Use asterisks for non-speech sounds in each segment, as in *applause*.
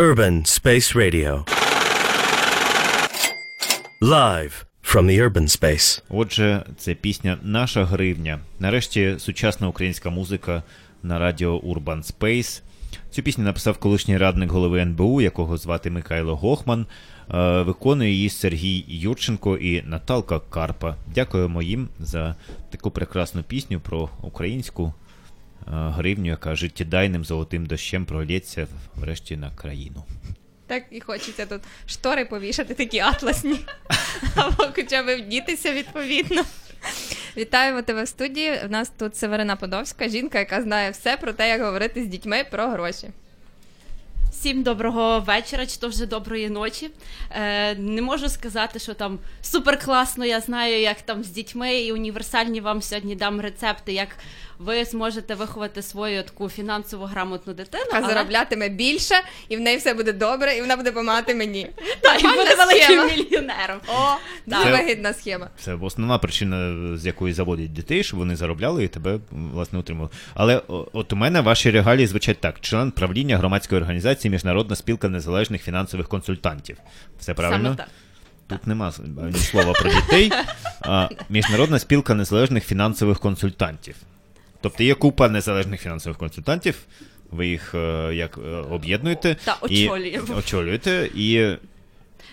Urban Space Radio. Live from the urban space. Отже, це пісня Наша гривня. Нарешті сучасна українська музика на радіо Urban Space. Цю пісню написав колишній радник голови НБУ, якого звати Михайло Гохман. Е, Виконує її Сергій Юрченко і Наталка Карпа. Дякуємо їм за таку прекрасну пісню про українську гривню, яка життєдайним золотим дощем пролється врешті на країну. Так і хочеться тут штори повішати такі атласні, *laughs* або хоча б вдітися відповідно. Вітаємо тебе в студії. У нас тут Северина Подовська, жінка, яка знає все про те, як говорити з дітьми про гроші. Всім доброго вечора, чи то вже доброї ночі. Е, не можу сказати, що там супер класно. Я знаю, як там з дітьми і універсальні вам сьогодні дам рецепти, як ви зможете виховати свою таку фінансово грамотну дитину. А зароблятиме більше, і в неї все буде добре, і вона буде допомагати мені. *laughs* та, і буде великим мільйонером. О, дуже Це- вигідна схема. Це основна причина, з якої заводять дітей, щоб вони заробляли і тебе власне утримували. Але от у мене ваші регалії звучать так: член правління громадської організації Міжнародна спілка незалежних фінансових консультантів. Все правильно? Саме так. Тут нема ні слова про дітей. А Міжнародна спілка незалежних фінансових консультантів. Тобто є купа незалежних фінансових консультантів. Ви їх е, як е, об'єднуєте Та, і очолюємо. очолюєте. І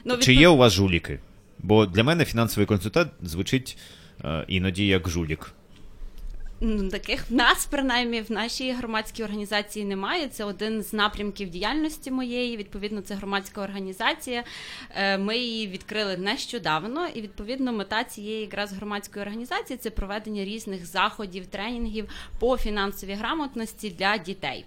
Ну, чи відпов- є у вас жуліки? Бо для мене фінансовий консультант звучить е, іноді як жулік. Таких в нас, принаймні, в нашій громадській організації немає. Це один з напрямків діяльності моєї. Відповідно, це громадська організація. Е, Ми її відкрили нещодавно, і відповідно мета цієї якраз громадської організації це проведення різних заходів, тренінгів по фінансовій грамотності для дітей.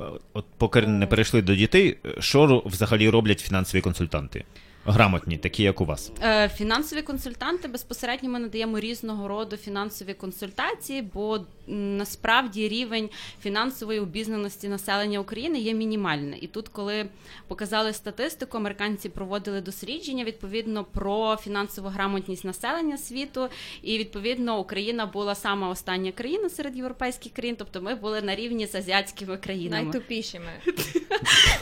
Е, От поки не перейшли до дітей, е, що взагалі роблять фінансові консультанти? Грамотні, такі як у вас. Е, Фінансові консультанти безпосередньо ми надаємо різного роду фінансові консультації, бо насправді рівень фінансової обізнаності населення України є мінімальний. І тут, коли показали статистику, американці проводили дослідження відповідно про фінансову грамотність населення світу, і відповідно Україна була сама остання країна серед європейських країн, тобто ми були на рівні з азіатськими країнами. Найтупішими. *laughs*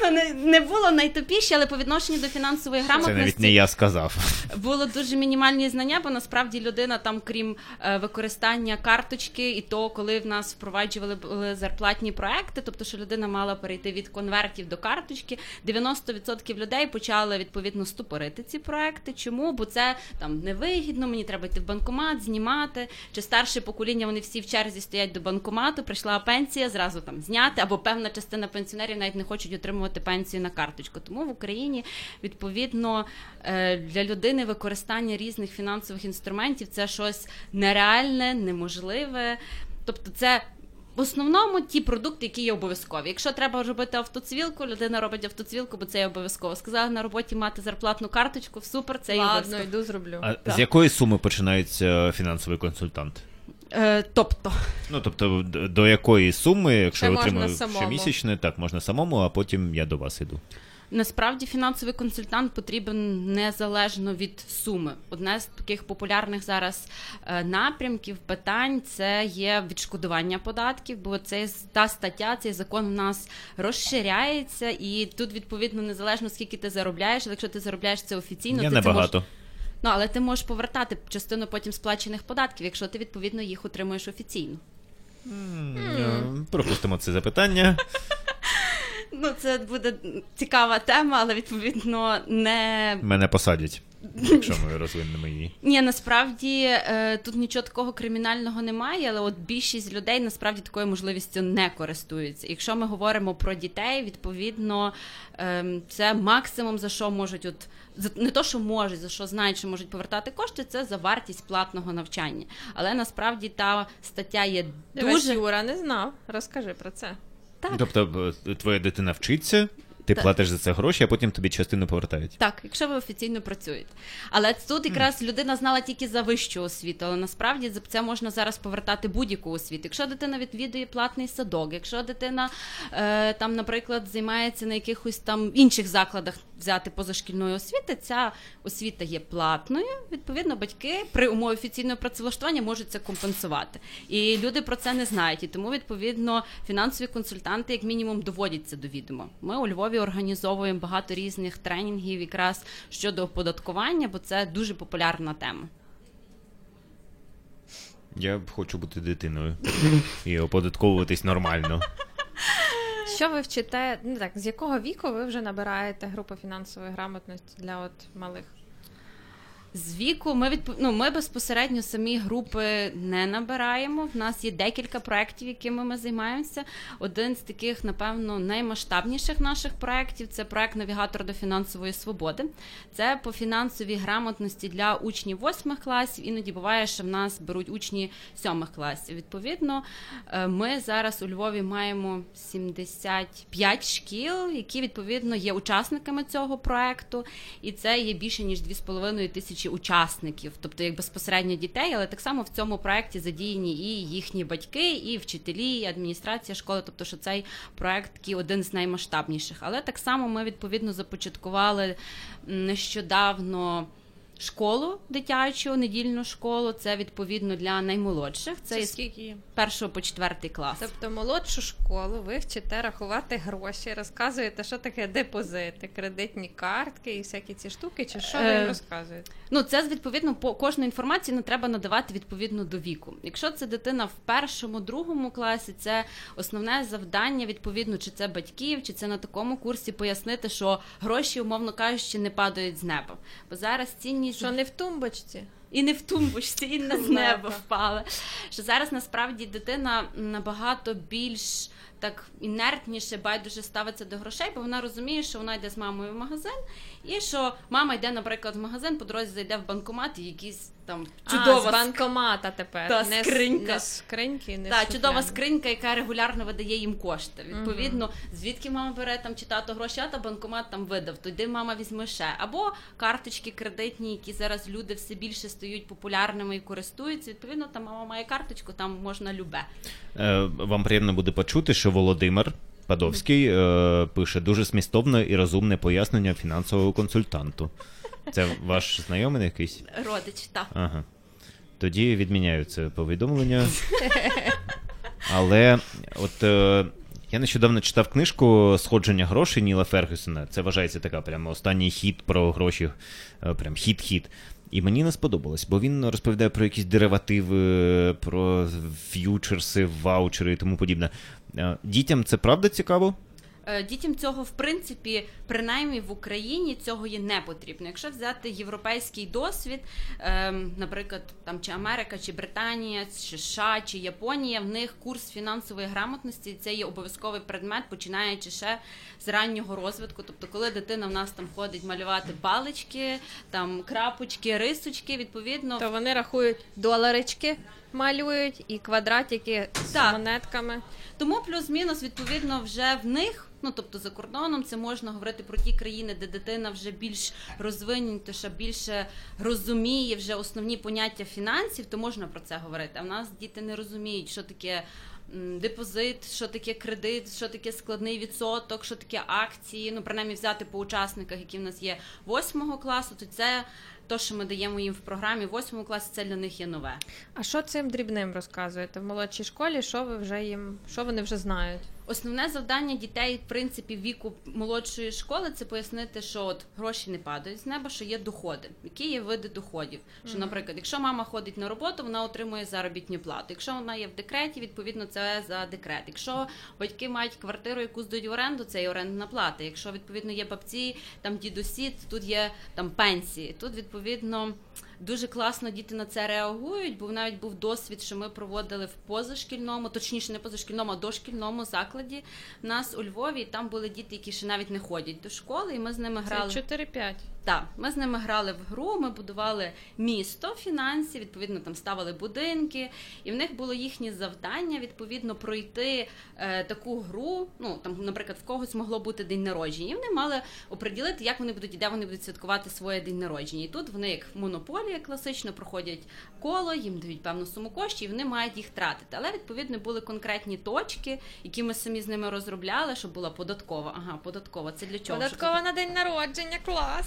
Ну, Не, було найтопіші, але по відношенню до фінансової Це навіть не я сказав. було дуже мінімальні знання, бо насправді людина там, крім е, використання карточки, і то, коли в нас впроваджували були зарплатні проекти, тобто, що людина мала перейти від конвертів до карточки, 90% людей почали відповідно ступорити ці проекти. Чому? Бо це там невигідно, мені треба йти в банкомат, знімати. Чи старше покоління вони всі в черзі стоять до банкомату, прийшла пенсія, зразу там зняти, або певна частина пенсіонерів навіть не хочуть отримувати пенсію на карточку. Тому в Україні відповідно е, для людини використання різних фінансових інструментів це щось нереальне, неможливе. Тобто, це. В основному ті продукти, які є обов'язкові. Якщо треба робити автоцвілку, людина робить автоцвілку, бо це є обов'язково. Сказали на роботі мати зарплатну карточку, супер, це є Ладно, обов'язково. йду зроблю. А Так. з якої суми починається фінансовий консультант? Е, тобто, Ну тобто, до якої суми, якщо Це щомісячне, так можна самому, а потім я до вас іду. Насправді фінансовий консультант потрібен незалежно від суми. Одне з таких популярних зараз е, напрямків питань це є відшкодування податків, бо це та стаття, цей закон в нас розширяється, і тут відповідно незалежно скільки ти заробляєш, але якщо ти заробляєш це офіційно, я ти це небагато. можеш, ну але ти можеш повертати частину потім сплачених податків, якщо ти відповідно їх отримуєш офіційно. Е, Пропустимо це запитання. Ну це буде цікава тема, але відповідно не Мене посадять, якщо ми розвинемо її. Ні, насправді е, тут нічого такого кримінального немає, але от більшість людей насправді такою можливістю не користуються. Якщо ми говоримо про дітей, відповідно ем, це максимум за що можуть, от за не то, що можуть, за що знають, що можуть повертати кошти, це за вартість платного навчання. Але насправді та стаття є Дивись, дуже Юра не знав. Розкажи про це. Так. Тобто, е, твоя дитина вчиться, ти Так. платиш за це гроші, а потім тобі частину повертають. Так, якщо ви офіційно працюєте. Але тут якраз людина знала тільки за вищу освіту, але насправді за це можна зараз повертати будь-яку освіту. Якщо дитина відвідує платний садок, якщо дитина е, там, наприклад, займається на якихось там інших закладах взяти позашкільної освіти, ця освіта є платною. Відповідно, батьки при умові офіційного працевлаштування можуть це компенсувати. І люди про це не знають. І тому, відповідно, фінансові консультанти, як мінімум, доводять це до відома. Ми у Львові Львові організовуємо багато різних тренінгів якраз щодо оподаткування, бо це дуже популярна тема. Я хочу бути дитиною і оподатковуватись нормально. *laughs* Що ви вчите? Ну так, з якого віку ви вже набираєте групу фінансової грамотності для от малих? З віку ми відп... ну, ми безпосередньо самі групи не набираємо. В нас є декілька проєктів, якими ми займаємося. Один з таких, напевно, наймасштабніших наших проєктів це проєкт Навігатор до фінансової свободи. Це по фінансовій грамотності для учнів восьмих класів. Іноді буває, що в нас беруть учні сьомих класів. Відповідно, е, ми зараз у Львові маємо 75 шкіл, які відповідно є учасниками цього проекту, і це є більше ніж 2,5 тисячі учасників, тобто як безпосередньо дітей, але так само в цьому проекті задіяні і їхні батьки, і вчителі, і адміністрація школи. Тобто, що цей проект такий один з наймасштабніших. Але так само ми відповідно започаткували нещодавно. Школу дитячу, недільну школу, це відповідно для наймолодших. Це, Це скільки першого по четвертий клас. Тобто молодшу школу ви вчите рахувати гроші, розказуєте, що таке депозити, кредитні картки і всякі ці штуки, чи що ви їм Е, розказуєте? Ну, це відповідно по кожну інформацію не треба надавати відповідно до віку. Якщо це дитина в першому, другому класі, це основне завдання, відповідно, чи це батьків, чи це на такому курсі пояснити, що гроші, умовно кажучи, не падають з неба. Бо зараз цінність Що не в тумбочці? і не в тумбочці, і не з Неба. неба впали. Що зараз насправді дитина набагато більш так інертніше, байдуже ставиться до грошей, бо вона розуміє, що вона йде з мамою в магазин, і що мама йде, наприклад, в магазин, по дорозі зайде в банкомат і якісь там чудова а, з банкомата тепер. Та, не скринька. Не скриньки, не та чудова скринька, яка регулярно видає їм кошти. Відповідно, звідки мама бере там чи тато гроші, а та банкомат там видав. Тоді мама візьме ще. Або карточки кредитні, які зараз люди все більше стають популярними і користуються. Відповідно, там мама має карточку, там можна любе. Е, Вам приємно буде почути, що Володимир Падовський е, пише дуже змістовне і розумне пояснення фінансового консультанту. Це ваш знайомий якийсь? Родич, так. Ага. Тоді відміняю це повідомлення. *laughs* Але от е, я нещодавно читав книжку Сходження грошей Ніла Фергюсона. Це вважається така прямо останній хід про гроші, е, прям хід-хід. І мені не сподобалось, бо він розповідає про якісь деривативи, про ф'ючерси, ваучери і тому подібне. Е, Дітям це правда цікаво? Е, Дітям цього, в принципі, принаймні в Україні цього є не потрібно. Якщо взяти європейський досвід, ем, наприклад, там чи Америка, чи Британія, чи США, чи Японія, в них курс фінансової грамотності це є обов'язковий предмет, починаючи ще з раннього розвитку. Тобто, коли дитина в нас там ходить малювати палички, там крапочки, рисочки, відповідно, То вони рахують доларички, малюють і квадратики з Так. монетками. Тому плюс-мінус, відповідно, вже в них, ну тобто за кордоном, це можна говорити про ті країни, де дитина вже більш розвинутіша, більше розуміє вже основні поняття фінансів, то можна про це говорити. А в нас діти не розуміють, що таке. м, Депозит, що таке кредит, що таке складний відсоток, що таке акції. Ну, принаймні взяти по учасниках, які в нас є восьмого класу, то це то, що ми даємо їм в програмі восьмого класі, це для них є нове. А що цим дрібним розказуєте в молодшій школі? Що ви вже їм, що вони вже знають? Основне завдання дітей, в принципі, віку молодшої школи це пояснити, що от гроші не падають з неба, що є доходи. Які є види доходів? Що, наприклад, якщо мама ходить на роботу, вона отримує заробітну плату. Якщо вона є в декреті, відповідно це за декрет. Якщо батьки мають квартиру, яку здають в оренду, це є орендна плата. Якщо відповідно є бабці, там дідусі, тут є там пенсії. Тут відповідно. Дуже класно діти на це реагують, бо навіть був досвід, що ми проводили в позашкільному, точніше не позашкільному, а дошкільному закладі нас у Львові. І там були діти, які ще навіть не ходять до школи, і ми з ними грали. Це 4-5. Так, ми з ними грали в гру, ми будували місто фінансів, відповідно, там ставили будинки, і в них було їхнє завдання відповідно пройти е, таку гру. Ну там, наприклад, в когось могло бути день народження. І вони мали оприділити, як вони будуть і де вони будуть святкувати своє день народження. І тут вони, як монополія, класично проходять коло, їм дають певну суму коштів, і вони мають їх тратити. Але відповідно були конкретні точки, які ми самі з ними розробляли, щоб була податкова. Ага, податкова. Це для чого? Податкова на день народження, клас.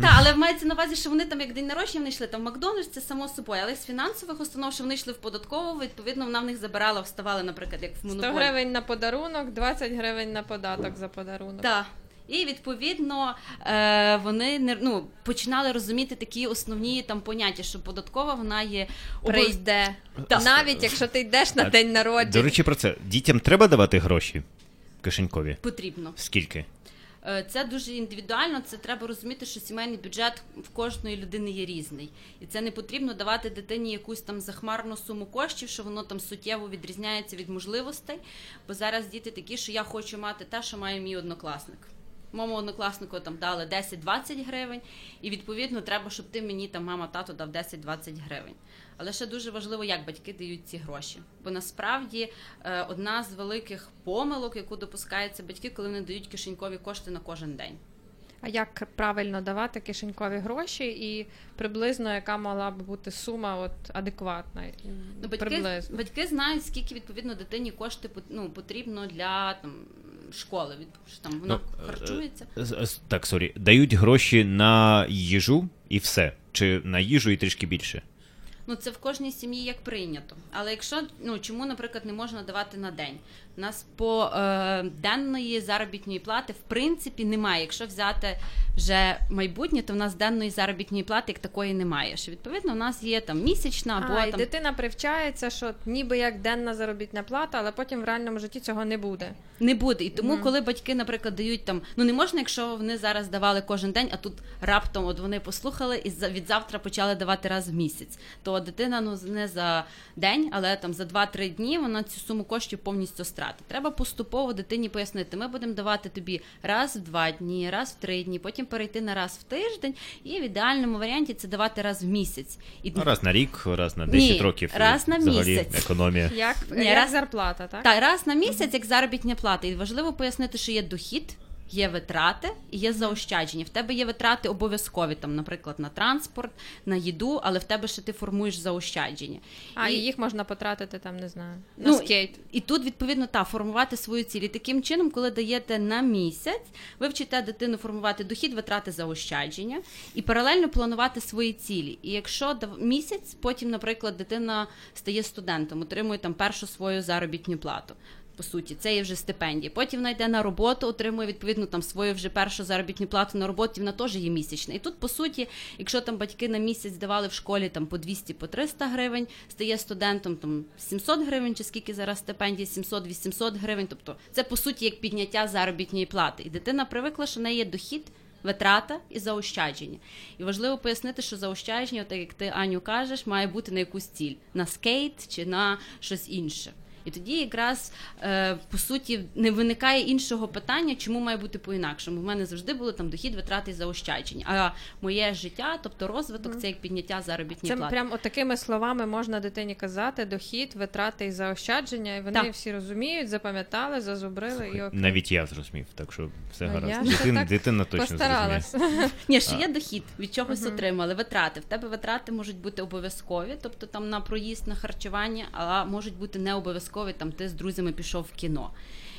Так, але мається на увазі, що вони там як день народження вони йшли там в Макдональдс, це само собою. Але з фінансових установ, що вони йшли в податкову, відповідно, вона в них забирала, вставали, наприклад, як в 100 монополі. гривень на подарунок, 20 гривень на податок за подарунок. Так. І відповідно е, вони не ну, починали розуміти такі основні там поняття, що податкова вона є Прийде. Так. Навіть якщо ти йдеш на день народження. До речі, про це. Дітям треба давати гроші кишенькові? потрібно. Скільки? Е, Це дуже індивідуально. Це треба розуміти, що сімейний бюджет в кожної людини є різний, і це не потрібно давати дитині якусь там захмарну суму коштів, що воно там суттєво відрізняється від можливостей. Бо зараз діти такі, що я хочу мати те, що має мій однокласник. Моєму однокласнику там дали 10-20 гривень, і відповідно треба, щоб ти мені там мама тато дав 10-20 гривень. Але ще дуже важливо, як батьки дають ці гроші. Бо насправді е, одна з великих помилок, яку допускаються батьки, коли вони дають кишенькові кошти на кожен день. А як правильно давати кишенькові гроші, і приблизно яка мала б бути сума от адекватна? Ну, батьки, приблизно. батьки знають, скільки відповідно дитині кошти ну, потрібно для там школи. Від що там вона Ну, харчується. З- з- Так, sorry. Дають гроші на їжу і все. Чи на їжу і трішки більше? Ну це в кожній сім'ї як прийнято. Але якщо ну чому, наприклад, не можна давати на день? У нас по е, денної заробітної плати в принципі немає. Якщо взяти вже майбутнє, то в нас денної заробітної плати як такої немає. Що відповідно в нас є там місячна або А, і там дитина привчається, що ніби як денна заробітна плата, але потім в реальному житті цього не буде. Не буде. І тому, коли батьки, наприклад, дають там, ну не можна, якщо вони зараз давали кожен день, а тут раптом от вони послухали і від завтра почали давати раз в місяць. То дитина ну не за день, але там за 2-3 дні вона цю суму коштів повністю стратить. Треба поступово дитині пояснити. Ми будемо давати тобі раз в два дні, раз в три дні, потім перейти на раз в тиждень, і в ідеальному варіанті це давати раз в місяць. І Ну, Раз на рік, раз на 10 Ні, років. і раз на взагалі місяць. Економія. Як, Ні, як раз- зарплата, так? Так, раз на місяць як заробітня плата. І важливо пояснити, що є дохід, є витрати і є заощадження. В тебе є витрати обов'язкові, там, наприклад, на транспорт, на їду, але в тебе ще ти формуєш заощадження. А І- і їх можна потратити там, не знаю, на Ну, скейт. І тут, відповідно, та формувати свою ціль. І таким чином, коли даєте на місяць, ви вчите дитину формувати дохід, витрати заощадження і паралельно планувати свої цілі. І якщо місяць, потім, наприклад, дитина стає студентом, отримує там першу свою заробітну плату. По суті, це є вже стипендія. Потім вона йде на роботу, отримує відповідно там свою вже першу заробітну плату на роботі. Вона теж є місячна. І тут, по суті, якщо там батьки на місяць давали в школі там по 200 по 300 гривень, стає студентом там 700 гривень, чи скільки зараз стипендія, 700-800 гривень. Тобто це по суті як підняття заробітної плати. І дитина привикла, що в неї є дохід. Витрата і заощадження. І важливо пояснити, що заощадження, так як ти Аню кажеш, має бути на якусь ціль на скейт чи на щось інше. І тоді якраз е, по суті не виникає іншого питання, чому має бути по-інакшому. У мене завжди були там дохід, витрати заощадження. А моє життя, тобто розвиток, це як підняття заробітної Це плати. прям от словами можна дитині казати: дохід, витрати і заощадження. І вони Так. всі розуміють, запам'ятали, зазубрили і окей. Навіть я зрозумів, так що все Ну, гаразд. я ж так дитина точно. Постаралась. *laughs* Ні, що є дохід, від чогось отримали. Витрати. В тебе витрати можуть бути обов'язкові, тобто там на проїзд, на харчування, а можуть бути не обов'язкові. Там ти з друзями пішов в кіно.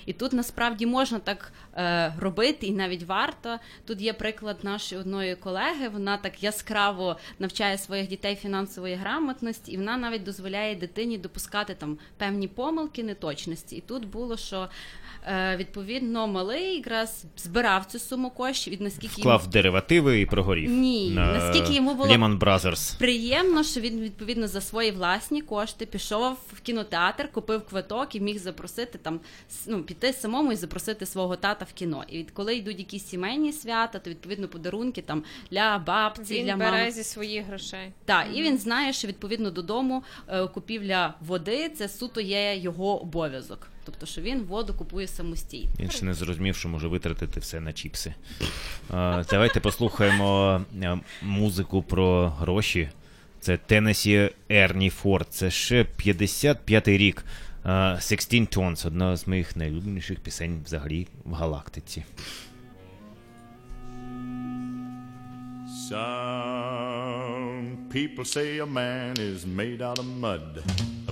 І тут насправді можна так е, робити, і навіть варто. Тут є приклад нашої одної колеги. Вона так яскраво навчає своїх дітей фінансової грамотності, і вона навіть дозволяє дитині допускати там певні помилки, неточності. І тут було, що відповідно малий якраз збирав цю суму коштів, і наскільки йому Вклав деривативи і прогорів. Ні, на наскільки йому було- Lehman Brothers. Приємно, що він відповідно за свої власні кошти пішов в кінотеатр, купив квиток і міг запросити там ну, піти самому і запросити свого тата в кіно. І від коли йдуть якісь сімейні свята, то відповідно подарунки там для бабці, Він для бере мами. зі своїх грошей. Так, і він знає, що відповідно додому е, купівля води це суто є його обов'язок. Тобто, що він воду купує самостійно. Він ще не зрозумів, що може витратити все на чіпси. *laughs* А, давайте послухаємо музику про гроші. Це Теннесі Ерні Форд. Це ще 55-й рік. 16 Tons, одна з моїх найулюбленіших пісень взагалі в галактиці. Some people say a man is made out of mud.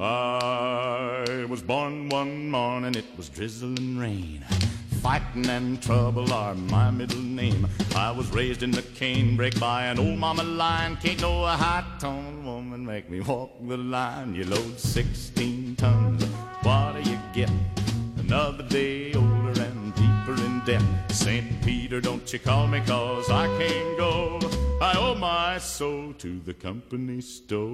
I was born one morning, it was drizzling rain. Fighting and trouble are my middle name. I was raised in the canebrake by an old mama lion. Can't no high tone woman make me walk the line. You load 16 tons, what do you get? Another day older and deeper in debt. St. Peter, don't you call me, cause I can't go. I owe my soul to the company store.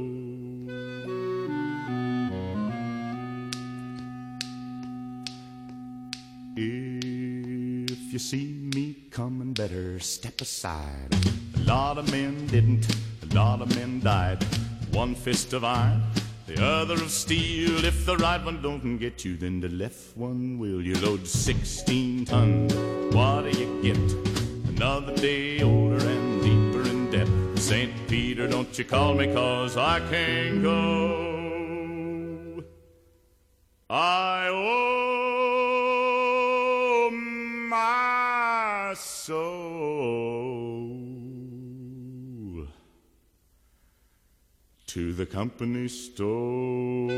If you see me coming, better step aside. A lot of men didn't, a lot of men died. One fist of iron, the other of steel. If the right one don't get you, then the left one will. You load 16 tons, what do you get? Another day older and deeper in debt. St. Peter, don't you call me, cause I can't go. I to the company store.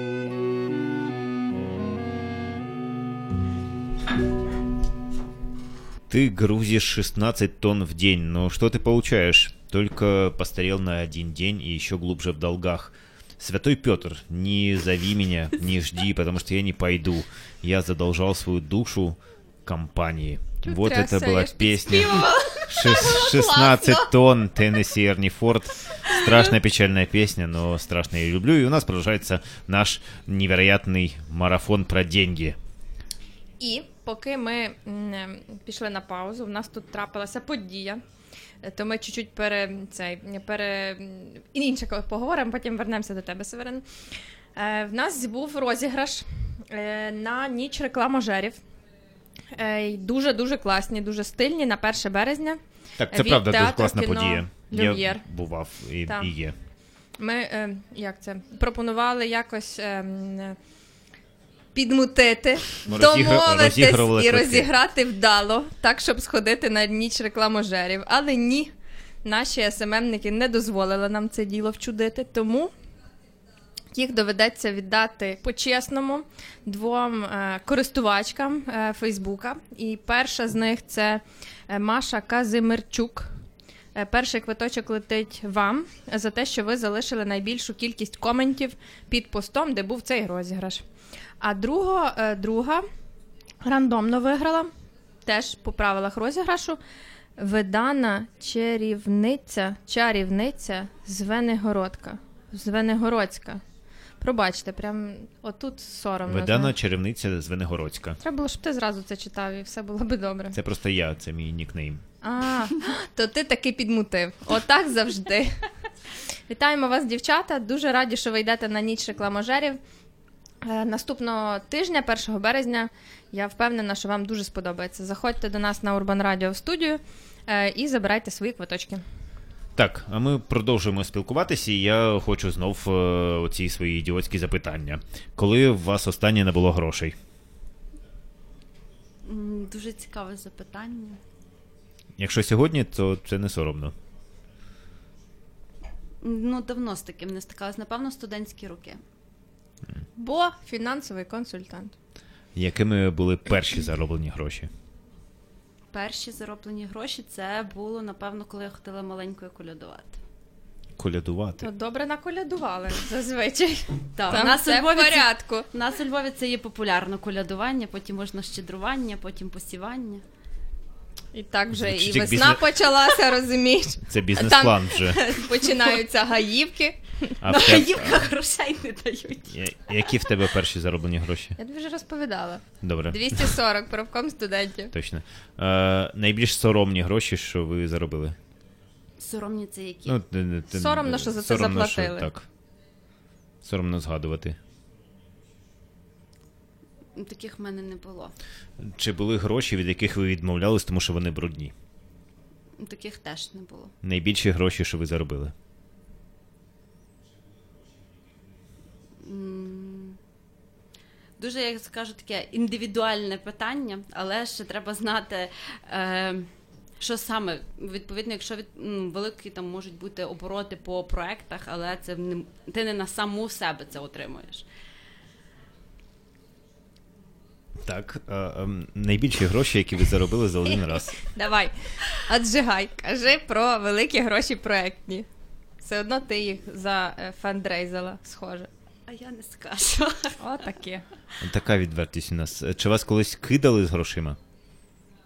Ты грузишь 16 тонн в день, но что ты получаешь? Только постарел на один день и еще глубже в долгах. Святой Петр, не зови меня, не жди, потому что я не пойду. Я задолжал свою душу компании. Вот это была песня. Шес- 16 тонн Теннесси Эрни Форд. Страшная печальная песня, но страшно я ее люблю. И у нас продолжается наш невероятный марафон про деньги. І поки ми пішли на паузу, в нас тут трапилася подія. То ми чуть-чуть пере, цей, пере, інше поговоримо, потім вернемося до тебе, Северин. Е, в нас був розіграш е, на ніч рекламожерів. Е, й дуже-дуже класні, дуже стильні на 1 березня. Так, це Від правда дуже класна кіно подія. «Люм'єр». Я бував і, і є. Ми е, як це пропонували якось. Е, е, Підмутити, Ми домовитись і квитки. розіграти вдало, так, щоб сходити на ніч рекламожерів. Але ні, наші СММники не дозволили нам це діло вчудити, тому їх доведеться віддати по-чесному двом е, користувачкам е, Фейсбука. І перша з них це е, Маша Казимирчук. Перший квиточок летить вам за те, що ви залишили найбільшу кількість коментів під постом, де був цей розіграш. А друго, е, друга рандомно виграла, теж по правилах розіграшу. Видана чарівниця, чарівниця з Венегородка. Пробачте, прям отут соромно. Знаєш. чарівниця з Венегородська. Треба було, щоб ти зразу це читав, і все було би добре. Це просто я, це мій нікнейм. А, то ти таки підмутив. Отак завжди. Вітаємо вас, дівчата. Дуже раді, що ви йдете на ніч рекламожерів. Е, Наступного тижня, 1 березня, я впевнена, що вам дуже сподобається. Заходьте до нас на Урбан Радіо в студію е, і забирайте свої квиточки. Так, а ми продовжуємо спілкуватися, і я хочу знов е, оці свої ідіотські запитання. Коли у вас останнє не було грошей? Дуже цікаве запитання. Якщо сьогодні, то це не соромно. Ну, давно з таким не стикалась. Напевно, студентські роки. Бо фінансовий консультант. Якими були перші зароблені гроші? Перші зароблені гроші це було, напевно, коли я ходила маленькою колядувати. Колядувати. То добре наколядували зазвичай. *laughs* Так, Там у нас у все в Львові це- порядку. У нас у Львові це є популярно колядування, потім можна щедрування, потім посівання. І так вже Звучить і як весна бізнес- почалася, розумієш? Це бізнес-план вже. *laughs* Починаються гаївки. А в тебе, гаївках грошей не дають. Я- які в тебе перші зароблені гроші? Я тобі вже розповідала. Добре. 240 правком студентів. Точно. Е, найбільш соромні гроші, що ви заробили? Соромні це які? Ну, ти- ти- ти- Соромно, що за це соромно, заплатили. так. Соромно згадувати. Таких в мене не було. Чи були гроші, від яких ви відмовлялись, тому що вони брудні? Таких теж не було. Найбільші гроші, що ви заробили? Дуже, як скажу, таке індивідуальне питання, але ще треба знати, е, що саме. Відповідно, якщо від, великі там можуть бути обороти по проектах, але це не, ти не на саму себе це отримуєш. Так. Е, ем, найбільші гроші, які ви заробили за один раз. *laughs* Давай, отжигай, кажи про великі гроші проектні. Все одно ти їх за е, схоже. А я не скажу. Отаке. Така відвертість у нас. Чи вас колись кидали з грошима?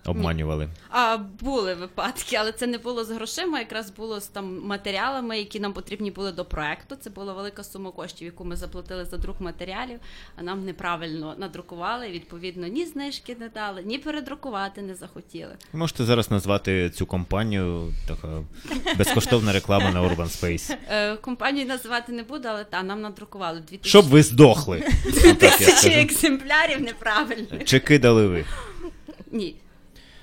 Обманювали? А були випадки, але це не було з грошима, якраз було з там матеріалами, які нам потрібні були до проекту. Це була велика сума коштів, яку ми заплатили за друк матеріалів, а нам неправильно надрукували. Відповідно, ні знижки не дали, ні передрукувати не захотіли. Можете зараз назвати цю компанію така *laughs* безкоштовна реклама на Urban Space. Е, компанію називати не буду, але та нам надрукували 2000 Щоб ви здохли. Тисячі екземплярів неправильно. Чи кидали ви? Ні.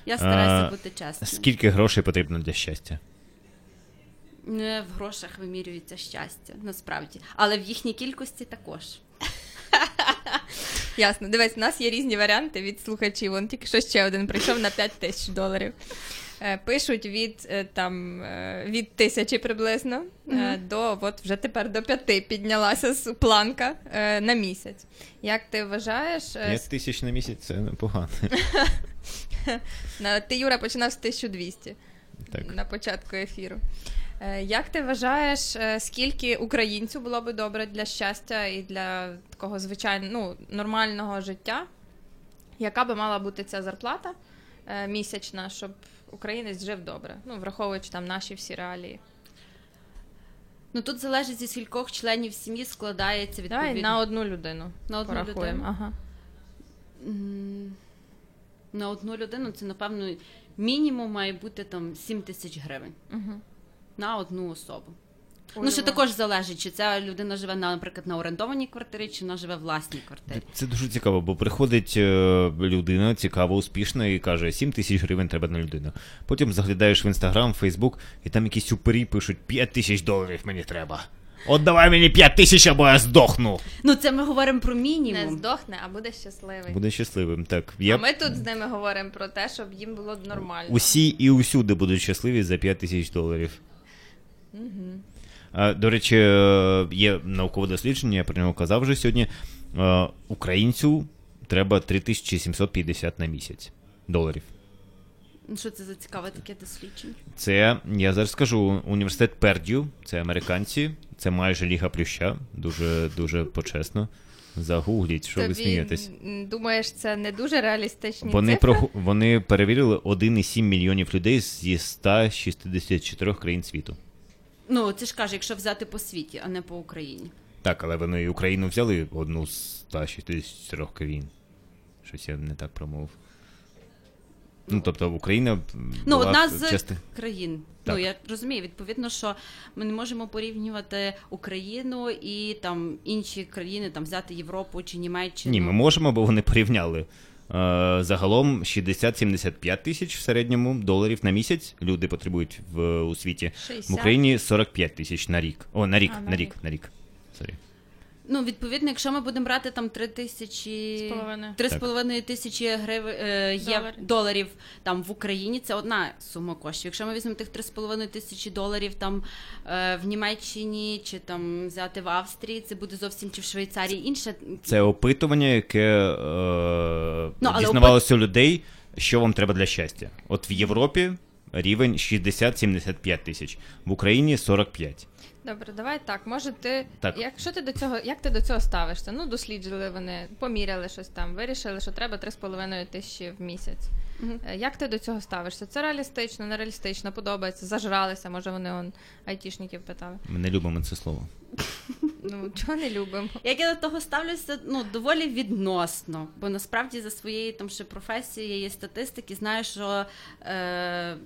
Я стараюся бути чесною. Скільки грошей потрібно для щастя? Не в грошах вимірюється щастя, насправді. Але в їхній кількості також. *laughs* Ясно. Дивись, у нас є різні варіанти від слухачів. Вон тільки що ще один прийшов на 5 тисяч доларів. Е, Пишуть від е, там е, від тисячі приблизно е, до от вже тепер до п'яти піднялася з- планка е, на місяць. Як ти вважаєш? е, 5 тисяч на місяць це непогано. *laughs* *laughs* Ти, Юра, починав з 1200 Так. на початку ефіру. Е, Як ти вважаєш, е, скільки українцю було би добре для щастя і для такого звичайного ну, нормального життя? Яка би мала бути ця зарплата е, місячна, щоб українець жив добре? Ну, враховуючи там наші всі реалії. Ну тут залежить зі скількох членів сім'ї складається відповідно. Давай на одну людину. На одну порахуємо. людину? Ага. На одну людину це, напевно, мінімум має бути там 7 тисяч гривень Угу. на одну особу. У ну, що також залежить, чи ця людина живе, на, наприклад, на орендованій квартирі, чи вона живе в власній квартирі. Це дуже цікаво, бо приходить е, людина, цікава, успішна, і каже, 7 тисяч гривень треба на людину. Потім заглядаєш в інстаграм, фейсбук, і там якісь упері пишуть 5 тисяч доларів мені треба. От давай мені 5 тисяч, або я здохну. Ну, це ми говоримо про Не мінімум. здохне, а буде щасливий. Буде щасливим. Так, я А ми тут з ними говоримо про те, щоб їм було нормально. усі і усюди будуть щасливі за 5 тисяч доларів. А, До речі, е, є наукове дослідження, я про нього казав вже сьогодні. Е, Українцю треба 3750 на місяць доларів. Ну, Що це за цікаве таке дослідження? Це, я зараз скажу, університет Пердю, це американці, це майже Ліга Плюща, дуже дуже почесно. Загугліть, що ви смієтесь. думаєш, це не дуже реалістичні Вони, цифри? прогу... вони перевірили 1,7 мільйонів людей зі 164 країн світу. Ну, це ж каже, якщо взяти по світі, а не по Україні. Так, але вони і Україну взяли одну з 164 країн. Щось я не так промовив. Ну, тобто Україна. Ну, була одна з части- країн. Так. Ну я розумію, відповідно, що ми не можемо порівнювати Україну і там інші країни, там взяти Європу чи Німеччину. Ні, ми можемо, бо вони порівняли. Е, загалом 60-75 тисяч в середньому доларів на місяць люди потребують в, у світі. 60. В Україні 45 тисяч на рік. О, на рік, А, на, на рік, рік. на рік. Ну, відповідно, якщо ми будемо брати там 3 тисячі три з половиною тисячі гривень е, є Доларів. там в Україні, це одна сума коштів. Якщо ми візьмемо тих 3,5 тисячі доларів там е, в Німеччині чи там взяти в Австрії, це буде зовсім чи в Швейцарії інше. Це опитування, яке е, Ну, дізнавалося у людей, що вам треба для щастя. От в Європі рівень 60-75 тисяч, в Україні 45. Добре, давай так. Може, ти Так. якщо ти до цього, як ти до цього ставишся? Ну, досліджували вони, поміряли щось там, вирішили, що треба 3,5 тисячі в місяць. Е, Як ти до цього ставишся? Це реалістично, нереалістично, подобається, зажралися, може вони он айтішників питали. Ми не любимо це слово. Ну, чого не любимо? *laughs* Як я до того ставлюся, ну доволі відносно, бо насправді за своєю там ще професією статистики знаю, що е,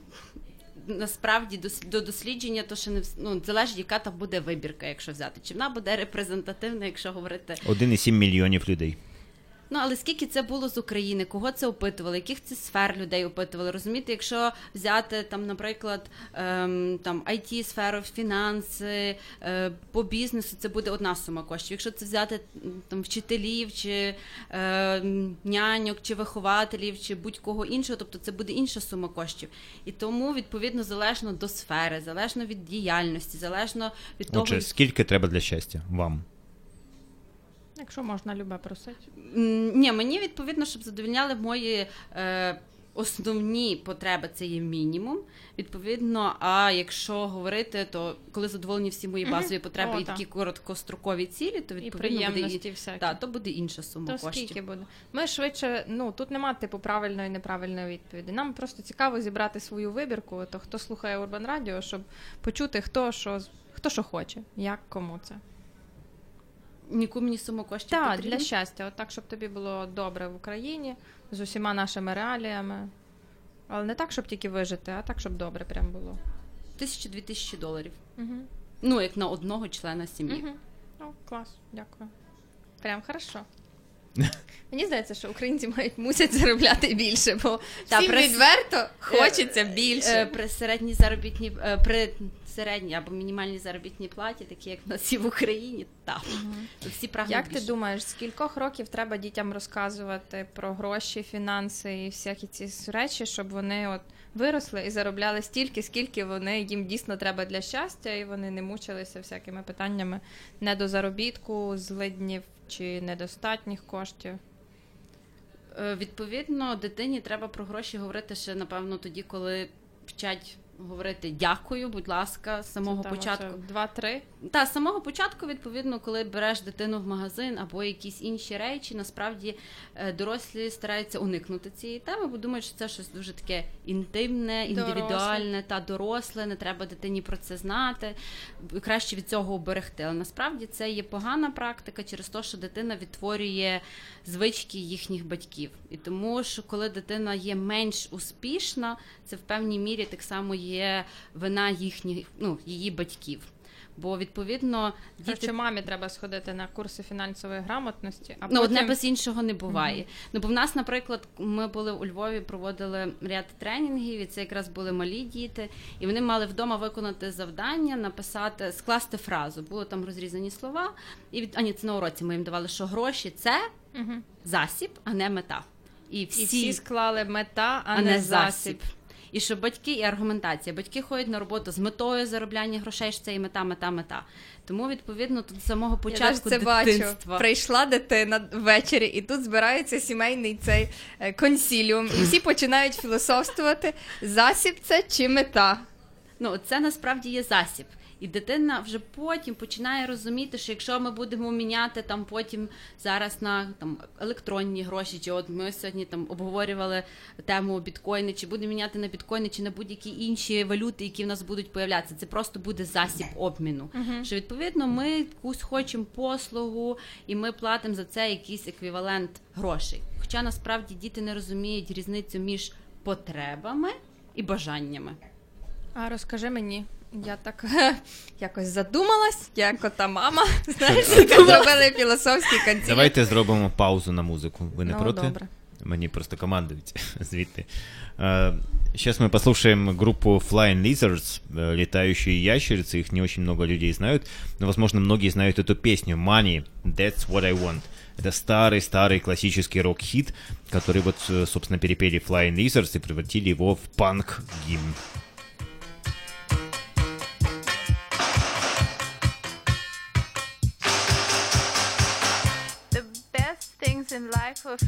насправді до дослідження то ще не ну, залежить, яка там буде вибірка, якщо взяти. Чи вона буде репрезентативна, якщо говорити 1,7 мільйонів людей. Ну, але скільки це було з України, кого це опитували, яких це сфер людей опитували? Розумієте, якщо взяти там, наприклад, ем, там it сферу, фінанси, е, по бізнесу, це буде одна сума коштів. Якщо це взяти там вчителів, чи е, няньок, чи вихователів, чи будь-кого іншого, тобто це буде інша сума коштів. І тому відповідно залежно до сфери, залежно від діяльності, залежно від того, Отже, скільки треба для щастя вам? Якщо можна, любе просить. Ні, мені відповідно, щоб задовільняли мої е, основні потреби, це є мінімум. Відповідно, а якщо говорити, то коли задоволені всі мої базові потреби О, і так. такі короткострокові цілі, то І відповідно буде і, всякі. та, то буде інша сума То коштів. скільки буде? Ми швидше, ну тут нема типу правильної і неправильної відповіді. Нам просто цікаво зібрати свою вибірку. То хто слухає Урбан Радіо, щоб почути, хто що хто що хоче, як кому це. Яку мені суму коштів Так, потрібно? для щастя, от так, щоб тобі було добре в Україні з усіма нашими реаліями. Але не так, щоб тільки вижити, а так, щоб добре прям було. Тисячу-дві тисячі доларів. Угу. Ну, як на одного члена сім'ї. Угу. О, клас, дякую. Прям хорошо. *laughs* Мені здається, що українці мають мусять заробляти більше, бо Та, всім при- відверто хочеться Е, більше. при середній заробітній е, при середній або мінімальній заробітній платі, такі як в нас і в Україні, так. То Всі прагнуть Як ти думаєш, з кількох років треба дітям розказувати про гроші, фінанси і всякі ці речі, щоб вони от виросли і заробляли стільки, скільки вони їм дійсно треба для щастя, і вони не мучилися всякими питаннями недозаробітку, злиднів чи недостатніх коштів. Е, Відповідно, дитині треба про гроші говорити ще, напевно, тоді, коли вчать говорити дякую, будь ласка, з самого Це там початку. Два-три. Та з самого початку, відповідно, коли береш дитину в магазин або якісь інші речі, насправді е, дорослі стараються уникнути цієї теми, бо думають, що це щось дуже таке інтимне, індивідуальне та доросле. Не треба дитині про це знати. Краще від цього оберегти. Але насправді це є погана практика через те, що дитина відтворює звички їхніх батьків. І тому, що коли дитина є менш успішна, це в певній мірі так само є вина їхніх, ну її батьків. Бо відповідно Діти... діти мамі треба сходити на курси фінансової грамотності, а ну, потім... одне без іншого не буває. Ну бо в нас, наприклад, ми були у Львові, проводили ряд тренінгів, і це якраз були малі діти, і вони мали вдома виконати завдання, написати, скласти фразу. Було там розрізані слова, і від а ні, це на уроці ми їм давали, що гроші це Мгм. засіб, а не мета. І всі, І всі склали мета, а, а не не засіб. засіб. І що батьки і аргументація. Батьки ходять на роботу з метою заробляння грошей, що це і мета, мета, мета. Тому, відповідно, тут з самого початку Я це бачу. Прийшла дитина ввечері, і тут збирається сімейний цей е, консіліум, і всі починають філософствувати. Засіб це чи мета? Ну, це насправді є засіб. І дитина вже потім починає розуміти, що якщо ми будемо міняти там потім зараз на там електронні гроші, чи от ми сьогодні там обговорювали тему біткоїни, чи будемо міняти на біткоїни, чи на будь-які інші валюти, які в нас будуть появлятися, це просто буде засіб обміну. Що відповідно ми якусь хочемо послугу, і ми платимо за це якийсь еквівалент грошей. Хоча насправді діти не розуміють різницю між потребами і бажаннями. А розкажи мені. Я так *laughs* якось задумалась, як ота мама, *laughs* знаєш, яка зробила філософський консіліум. Давайте зробимо паузу на музику. Ви не Ну, проти? добре. Мені просто командують *laughs* звідти. Э, Сейчас мы послушаем группу Flying Lizards, э, летающие ящерицы. Их не очень много людей знают, но, возможно, многие знают эту песню Money, That's What I Want. Это старый-старый классический рок-хит, который вот, э, собственно, перепели Flying Lizards и превратили его в панк-гимн.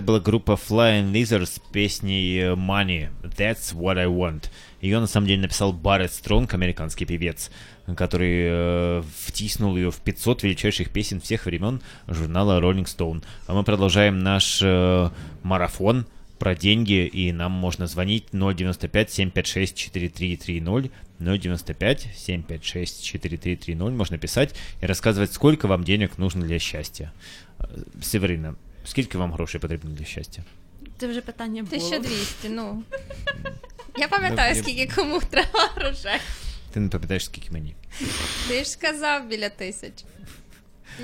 Это была группа Flying Lizards с песней э, Money, That's What I Want. Ее на самом деле написал Барретт Стронг, американский певец, который э, втиснул ее в 500 величайших песен всех времен журнала Rolling Stone. А мы продолжаем наш э, марафон про деньги, и нам можно звонить 095-756-4330, 095-756-4330, можно писать и рассказывать, сколько вам денег нужно для счастья. Э, Северина, скільки вам грошей потрібно для щастя? Це вже питання було. 1200, ну. *laughs* Я пам'ятаю, Ну, скільки кому треба грошей. Ти не пам'ятаєш, скільки мені. Ти ж сказав біля тисяч.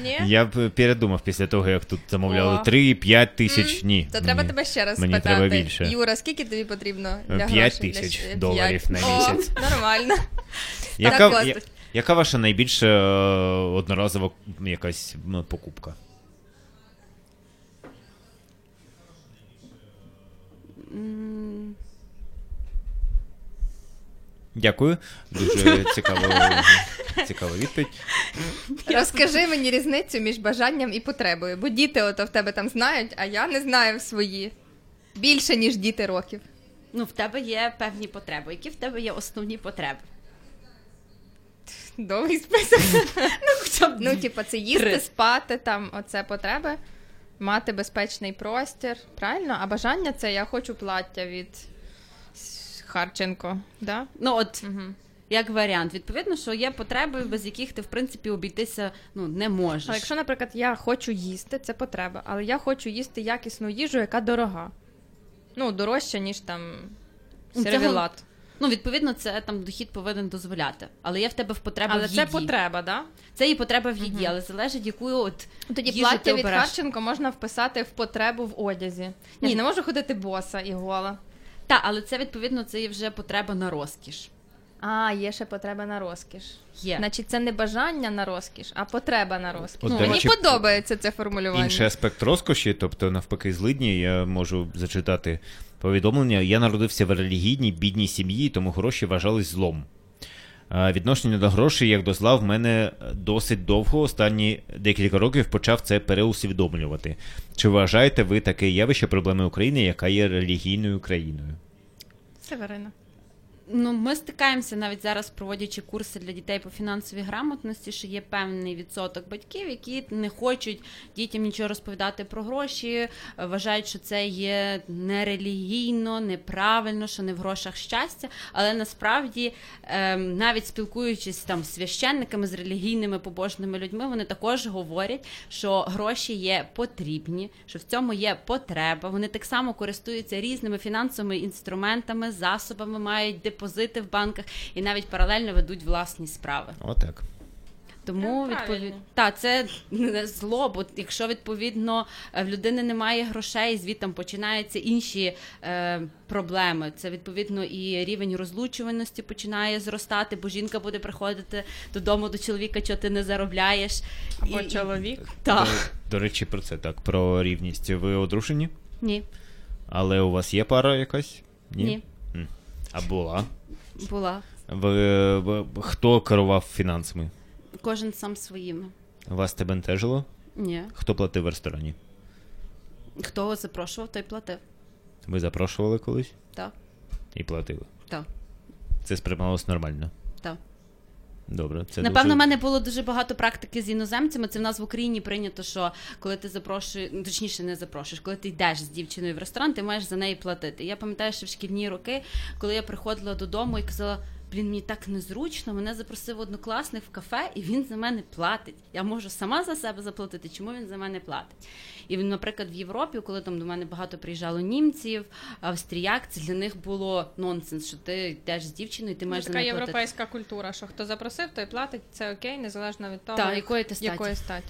Ні? Я б передумав після того, як тут замовляли О. 3-5 тисяч. Ні. То треба ні. тебе ще раз Мені спитати. треба більше. Юра, скільки тобі потрібно для П'ять грошей? для тисяч щ- доларів П'ять. на місяць. О, *laughs* нормально. Яка, Так, я- яка ваша найбільша е, одноразова якась ну, покупка? Дякую. Дуже *laughs* цікаво, цікава відповідь. Розкажи мені різницю між бажанням і потребою, бо діти ото в тебе там знають, а я не знаю свої. Більше, ніж діти років. Ну, в тебе є певні потреби. Які в тебе є основні потреби? Довгий список. Ну, хоча б Ну, типу, це їсти, Три. спати, там, оце потреби, мати безпечний простір, правильно? А бажання це я хочу плаття від Харченко. Да? Ну, от Угу. як варіант. Відповідно, що є потреби, без яких ти, в принципі, обійтися ну, не можеш. А якщо, наприклад, я хочу їсти, це потреба, але я хочу їсти якісну їжу, яка дорога. Ну, дорожча, ніж там Ну, це сервілат. Ну, відповідно, це там дохід повинен дозволяти. Але є в тебе в потреба Але в це потреба, да? Це і потреба в їді, але залежить, яку от Тоді їжу плаття ти від обереш. Харченко можна вписати в потребу в одязі. Я Ні. ж не можу ходити боса і гола. Та, але це відповідно це є вже потреба на розкіш. А, є ще потреба на розкіш. Є. Значить, це не бажання на розкіш, а потреба на розкіш. От, Ну, Мені речі, подобається це формулювання. Інший аспект розкоші, тобто навпаки, злидні, я можу зачитати повідомлення. Я народився в релігійній бідній сім'ї, тому гроші вважались злом. Відношення до грошей як до зла в мене досить довго. Останні декілька років почав це переусвідомлювати. Чи вважаєте ви таке явище проблеми України, яка є релігійною країною? Северина. Ну, ми стикаємося навіть зараз, проводячи курси для дітей по фінансовій грамотності, що є певний відсоток батьків, які не хочуть дітям нічого розповідати про гроші, е, вважають, що це є нерелігійно, неправильно, що не в грошах щастя. Але насправді, ем, навіть спілкуючись там з священниками, з релігійними побожними людьми, вони також говорять, що гроші є потрібні, що в цьому є потреба. Вони так само користуються різними фінансовими інструментами, засобами, мають депозити в банках і навіть паралельно ведуть власні справи. Отак. Тому Ну, відповідь та це не зло, бо якщо відповідно е, в людини немає грошей, звідти починаються інші е, проблеми. Це відповідно і рівень розлучуваності починає зростати, бо жінка буде приходити додому до чоловіка, що ти не заробляєш. Або І- чоловік. Так. До, до речі, про це так, про рівність. Ви одружені? Ні, Але у вас є пара якась? ні, М. А була? була. Ви, ви хто керував фінансами? Кожен сам своїми. Вас тебе бентежило? Ні. Хто платив в ресторані? Хто запрошував, той платив. Ви запрошували колись Так, і платили. так, Це сприймалось нормально. Добре, це Напевно, дуже... в мене було дуже багато практики з іноземцями. Це в нас в Україні прийнято, що коли ти запрошуєш, ну, точніше, не запрошуєш, коли ти йдеш з дівчиною в ресторан, ти маєш за неї платити. Я пам'ятаю, що в шкільні роки, коли я приходила додому і казала. Блін, мені так незручно. Мене запросив однокласник в кафе, і він за мене платить. Я можу сама за себе заплатити. Чому він за мене платить? І він, наприклад, в Європі, коли там до мене багато приїжджало німців, австріяк, це для них було нонсенс, що ти йдеш з дівчиною, і ти Ну, маєш така європейська культура, що хто запросив, той платить, це окей, незалежно від того, Так, якої ти статі. якої статі.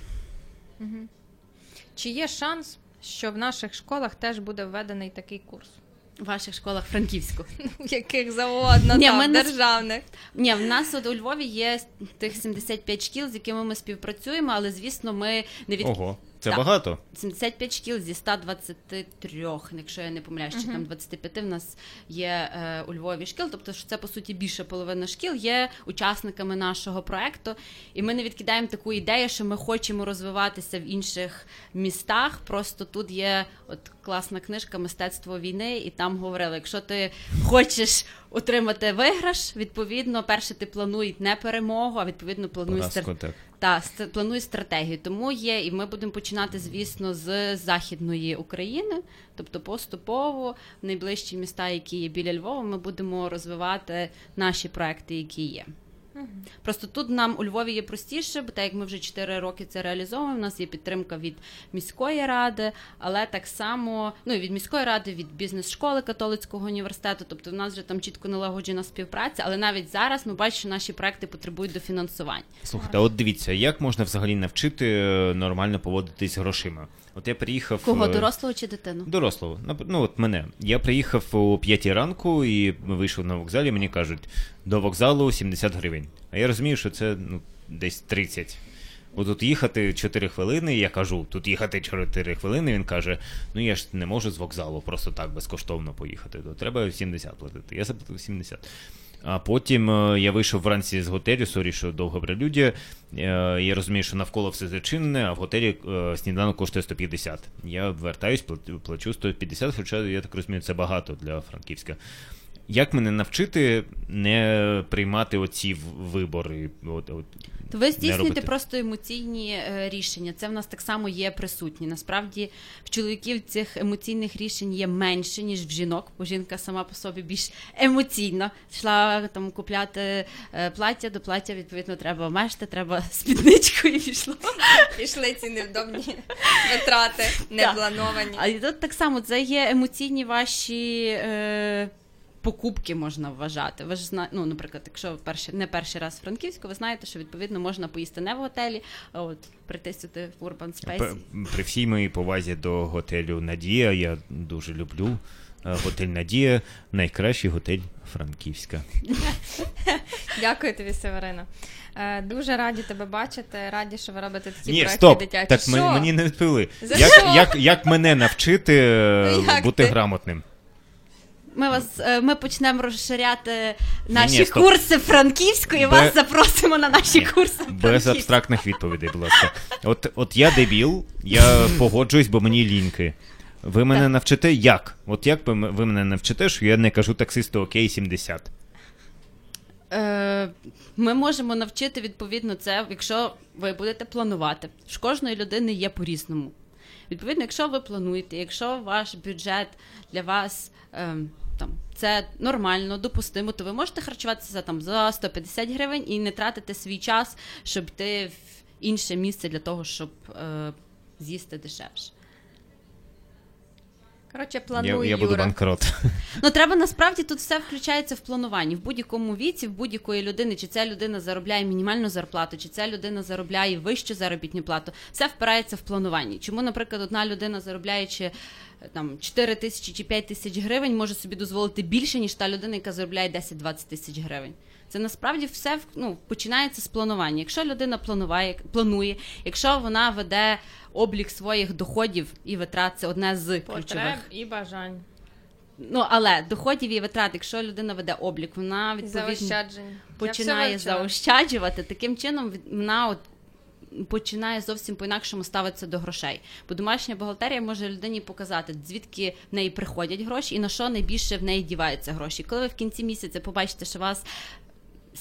Угу. Чи є шанс, що в наших школах теж буде введений такий курс? В ваших школах Франківську. В яких завгодно, Ні, там, не- державних. Ні, в нас от у Львові є тих 75 шкіл, з якими ми співпрацюємо, але звісно, ми не від Ого, це Так. багато. 75 шкіл зі 123, якщо я не помиляюсь, чи там 25 в нас є е, у Львові шкіл. Тобто, що це по суті більше половина шкіл є учасниками нашого проекту. І ми не відкидаємо таку ідею, що ми хочемо розвиватися в інших містах. Просто тут є от класна книжка Мистецтво війни, і там говорили, якщо ти хочеш отримати виграш, відповідно, перше ти плануй не перемогу, а відповідно плануй стар... та планує стратегію. Тому є, і ми будемо починати, звісно, з західної України, тобто поступово в найближчі міста, які є біля Львова, ми будемо розвивати наші проекти, які є. Просто тут нам у Львові є простіше, бо так як ми вже 4 роки це реалізовуємо. У нас є підтримка від міської ради, але так само ну і від міської ради, від бізнес-школи католицького університету. Тобто в нас вже там чітко налагоджена співпраця. Але навіть зараз ми бачимо, що наші проекти потребують дофінансування. Слухайте, от дивіться, як можна взагалі навчити е, нормально поводитись грошима? От я приїхав. Кого е, дорослого чи дитину? Дорослого. Ну, от мене. Я приїхав о 5 ранку і вийшов на вокзалі, мені кажуть, до вокзалу 70 гривень. А я розумію, що це ну, десь 30. Бо тут їхати 4 хвилини, я кажу, тут їхати 4 хвилини, він каже: ну я ж не можу з вокзалу просто так безкоштовно поїхати. То треба 70 платити. Я заплатив 70. А потім е, я вийшов вранці з готелю, sorry, що довго прелюдія. Е, Я розумію, що навколо все зачинене, а в готелі е, сніданок коштує 150. Я вертаюсь, плачу 150, хоча я так розумію, це багато для Франківська. Як мене навчити не приймати оці вибори? От, от, То ви здійснюєте просто емоційні е, рішення. Це в нас так само є присутні. Насправді в чоловіків цих емоційних рішень є менше, ніж в жінок, бо жінка сама по собі більш емоційно йшла там купляти е, плаття, до плаття відповідно треба мешти, треба *laughs* спідничку і пішло. Пішли ці невдобні витрати, неплановані. А тут так само це є емоційні ваші. Е, Покупки можна вважати. Ви ж зна... ну, наприклад, якщо ви перший, не перший раз в Франківську, ви знаєте, що відповідно можна поїсти не в готелі, а от прийти сюди в Urban Space. При всій моїй повазі до готелю Надія, я дуже люблю е, готель Надія, найкращий готель Франківська. *laughs* Дякую тобі, Северина. Е, Дуже раді тебе бачити. Раді, що ви робите такі Ні, проекти стоп, дитячі. так Що? мені, не відповіли. За Як, що? як, як мене навчити *laughs* Ну, як бути ти? грамотним? Ми вас е, ми почнемо розширяти наші ні, курси франківської. Бе- Вас запросимо на наші курси. Без абстрактних відповідей, будь ласка. От, от я дебіл, я погоджуюсь, бо мені ліньки. Ви мене Так. навчите як? От як ви, мене навчите, що я не кажу таксисту окей 70? Е, Ми можемо навчити відповідно це, якщо ви будете планувати. Ж кожної людини є по-різному. Відповідно, якщо ви плануєте, якщо ваш бюджет для вас ем, там це нормально, допустимо, то ви можете харчуватися там за 150 гривень і не тратити свій час, щоб йти в інше місце для того, щоб е, з'їсти дешевше. Коротше, Я, я буду Юра. банкрот. *laughs* Ну треба насправді тут все включається в плануванні в будь-якому віці, в будь-якої людини, чи ця людина заробляє мінімальну зарплату, чи ця людина заробляє вищу заробітну плату. Все впирається в плануванні. Чому, наприклад, одна людина заробляючи е, там 4 тисячі чи 5 тисяч гривень, може собі дозволити більше, ніж та людина, яка заробляє 10-20 тисяч гривень. Це насправді все ну, починається з планування. Якщо людина планує, планує, якщо вона веде облік своїх доходів і витрат, це одне з ключових. І бажань. Ну, але доходів і витрат, якщо людина веде облік, вона відповідно починає заощаджувати. Таким чином вона от починає зовсім по-інакшому ставитися до грошей. Бо домашня бухгалтерія може людині показати, звідки в неї приходять гроші і на що найбільше в неї діваються гроші. Коли ви в кінці місяця побачите, що у вас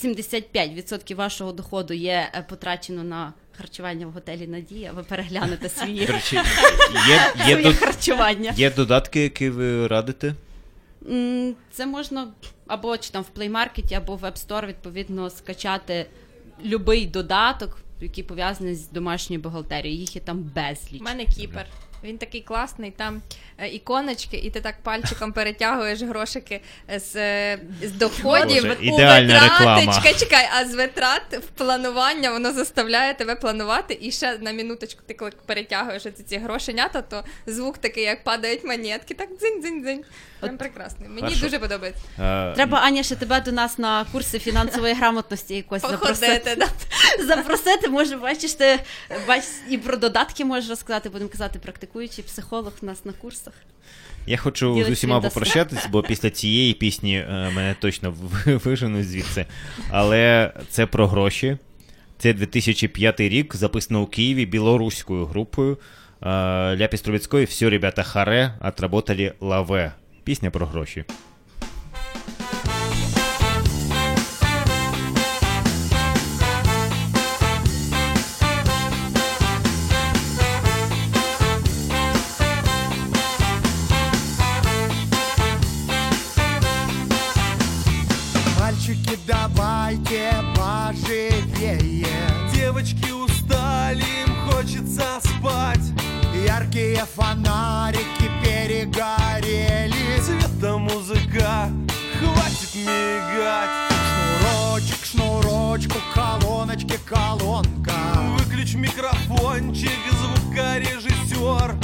75% вашого доходу є е, потрачено на харчування в готелі Надія, ви переглянете свої, речі, *laughs* є, є, своє до- харчування. є додатки, які ви радите? М, Це можна або чи там в Play Market, або в App Store, відповідно, скачати будь-який додаток, який пов'язаний з домашньою бухгалтерією. Їх є там безліч. У мене кіпер. Він такий класний, там е, іконочки, і ти так пальчиком перетягуєш грошики з, е, з доходів Боже, у ідеальна витрати. реклама. Чекай, чекай, а з витрат в планування воно заставляє тебе планувати. І ще на минуточку ти коли перетягуєш оці ці грошенята, то звук такий, як падають монетки, так дзинь-дзинь-дзинь. Прям прекрасний. Мені Хорошо. дуже подобається. Е, Треба, Аня, ще тебе до нас на курси фінансової грамотності якось запросити. Да. Запросити, може, бачиш, ти бач, і про додатки можеш розказати, будемо казати, практикуючий психолог у нас на курсах. Я хочу Ділиться з усіма попрощатись, бо після цієї пісні е, мене точно в- *laughs* виженуть звідси. Але це про гроші. Це 2005 рік, записано у Києві білоруською групою. Е, Ляпіс «Все, ребята, харе, отработали лаве». Пісня про гроші. Яркие фонарики перегорели. Цвета музыка, хватит мигать. Шнурочек, шнурочку, колоночки, колонка. Выключ микрофончик, звукорежиссер.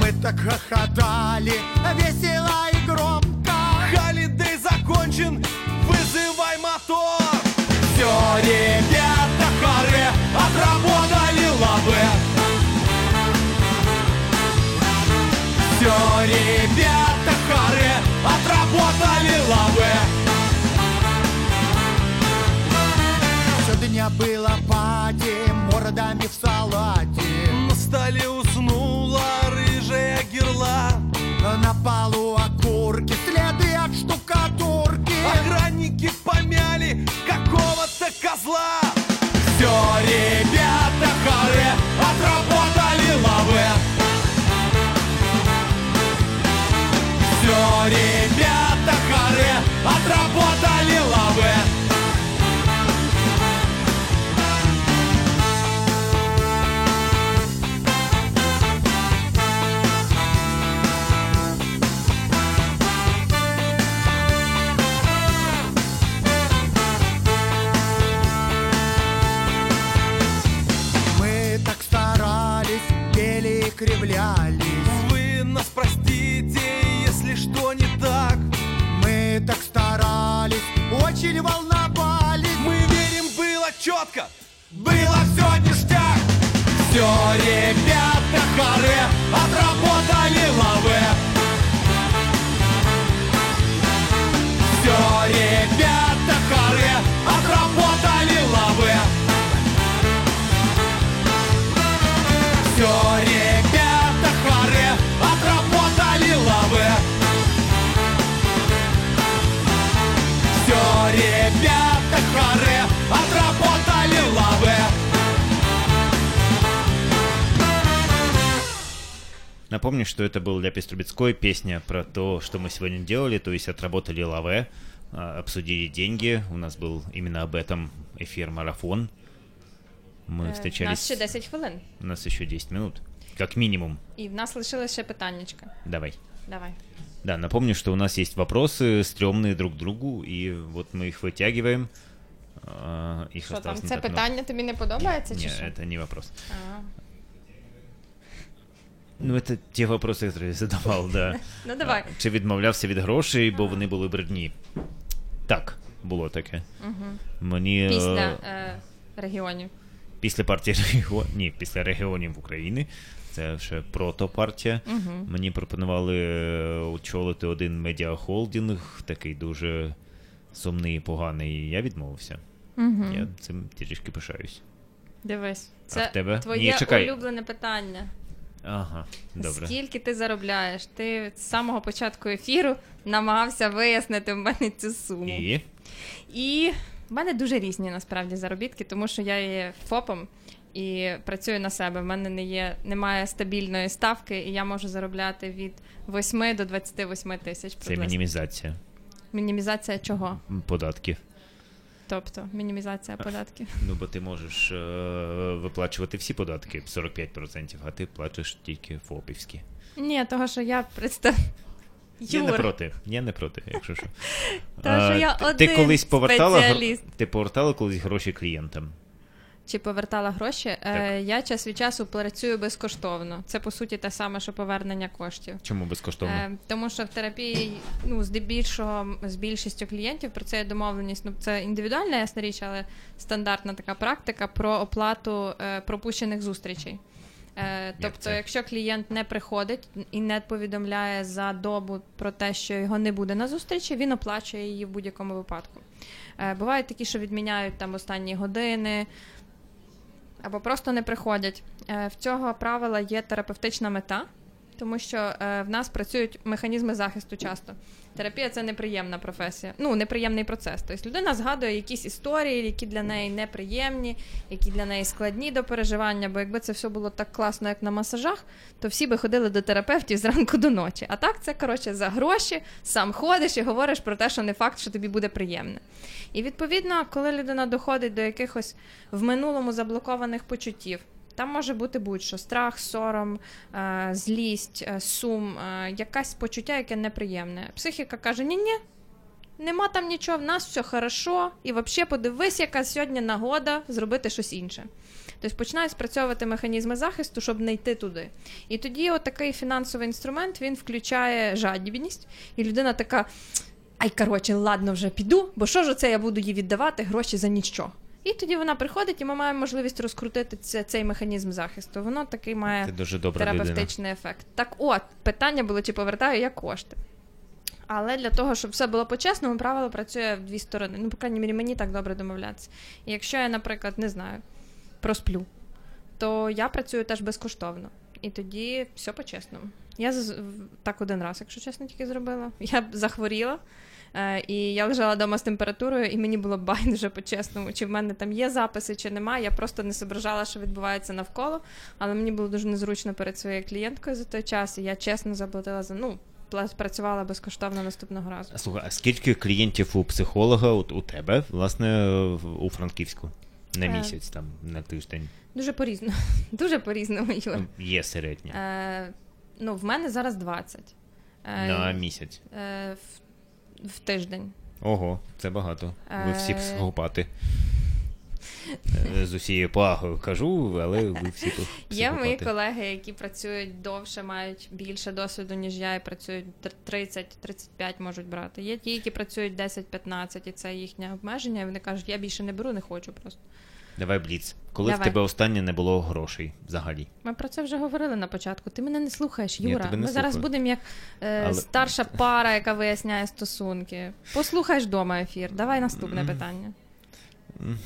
Мы так хохотали, весело и громко. Холидей закончен, вызывай мотор. Все, ребята, ребята, харе, отработали лавы. Сегодня было пати, мордами в салате. На столе уснула рыжая герла На полу окурки, следы от штукатурки. Охранники помяли какого-то козла отработали лавы. Мы так старались, пели и кривлялись очень волновались Мы верим, было четко Было все ништяк Все, ребята, харе, отработали лавы Напомню, что это был Ляпис Трубецкой, песня про то, что мы сегодня делали, то есть отработали лаве, а, обсудили деньги, у нас был именно об этом эфир-марафон. Мы Е, У встречались... нас ще 10 хвилин. У нас еще 10 минут, как минимум. І в нас лишилося ще питаннячка. Давай. Давай. Да, напомню, что у нас есть вопросы, стрёмные друг к другу, и вот мы их вытягиваем. А, Их Що там, осталось не це так много. питання тобі не подобається, чи Не, що? это не вопрос. А. Ну, это ті вопроси, які я задавав, да. *laughs* Ну давай. Чи відмовлявся від грошей, бо вони були брудні? Так, було таке. Мені е, Після е, регіонів. після партії регіонів, ні, після регіонів України. Це ще протопартія. Мені пропонували е, очолити один медіахолдинг, такий дуже сумний і поганий. і Я відмовився. Я цим трішки пишаюсь. Дивись, це в тебе? твоє Ні, чекай. улюблене питання. Ага, добре. Скільки ти заробляєш? Ти з самого початку ефіру намагався вияснити в мене цю суму. І І в мене дуже різні насправді заробітки, тому що я є ФОПом і працюю на себе. В мене не є, немає стабільної ставки, і я можу заробляти від 8 до 28 тисяч. це приблизно. мінімізація Мінімізація чого? податків. Тобто мінімізація податків. Ну, бо ти можеш е, виплачувати всі податки 45%, а ти платиш тільки ФОПівські. Ні, того, що я представ... Я не проти, я не проти, якщо що. Та що А, я ти- ти один колись повертала спеціаліст. ти повертала колись гроші клієнтам. Чи повертала гроші? Е, я час від часу працюю безкоштовно. Це по суті те саме, що повернення коштів. Чому безкоштовно? Е, тому що в терапії, ну, здебільшого, з більшістю клієнтів про це є домовленість. Ну, це індивідуальна ясна річ, але стандартна така практика про оплату е, пропущених зустрічей. Е, тобто, це? якщо клієнт не приходить і не повідомляє за добу про те, що його не буде на зустрічі, він оплачує її в будь-якому випадку. Е, бувають такі, що відміняють там останні години або просто не приходять. Е, в цього правила є терапевтична мета, тому що е, в нас працюють механізми захисту часто. Терапія це неприємна професія, ну неприємний процес. Тобто людина згадує якісь історії, які для неї неприємні, які для неї складні до переживання. Бо якби це все було так класно, як на масажах, то всі би ходили до терапевтів зранку до ночі. А так це коротше за гроші, сам ходиш і говориш про те, що не факт, що тобі буде приємне. І відповідно, коли людина доходить до якихось в минулому заблокованих почуттів. Там може бути будь-що страх, сором, е, злість, е, сум, е, якесь почуття, яке неприємне. Психіка каже: ні-ні, нема там нічого, в нас все хорошо, і взагалі подивись, яка сьогодні нагода зробити щось інше. Тобто починають спрацьовувати механізми захисту, щоб не йти туди. І тоді отакий фінансовий інструмент він включає жадібність, і людина така: ай, коротше, ладно, вже піду, бо що ж це я буду їй віддавати гроші за ніщо. І тоді вона приходить, і ми маємо можливість розкрутити це, цей механізм захисту. Воно такий має Ти дуже добра людина. терапевтичний ефект. Так от, питання було, чи повертаю я кошти. Але для того, щоб все було по-чесному, правило працює в дві сторони. Ну, по крайній мірі, мені так добре домовлятися. І якщо я, наприклад, не знаю, просплю, то я працюю теж безкоштовно. І тоді все по-чесному. Я так один раз, якщо чесно, тільки зробила. Я захворіла. Е, і я лежала вдома з температурою, і мені було байдуже по-чесному, чи в мене там є записи, чи немає. Я просто не зображала, що відбувається навколо. Але мені було дуже незручно перед своєю клієнткою за той час, і я чесно заплатила за ну, працювала безкоштовно наступного разу. Слухай, а скільки клієнтів у психолога от у тебе, власне, у Франківську? На Е. місяць, там, на тиждень. Дуже по-різному. *laughs* Дуже по-різному, Юр. Ну, Є середня. Е, ну, в мене зараз 20. Е, На місяць. е, в, тиждень. Ого, це багато. Ви всі Е. психопати. Е, З усією повагою кажу, але ви всі психопати. Є мої колеги, які працюють довше, мають більше досвіду, ніж я, і працюють тр- 30-35 можуть брати. Є ті, які працюють 10-15, і це їхнє обмеження, і вони кажуть, я більше не беру, не хочу просто. Давай бліц. Коли Давай. в тебе останнє не було грошей взагалі? Ми про це вже говорили на початку. Ти мене не слухаєш, Ні, Юра. тебе не Ми зараз будемо як е, Але- старша пара, яка виясняє стосунки. Послухаєш вдома ефір. Давай наступне питання. М,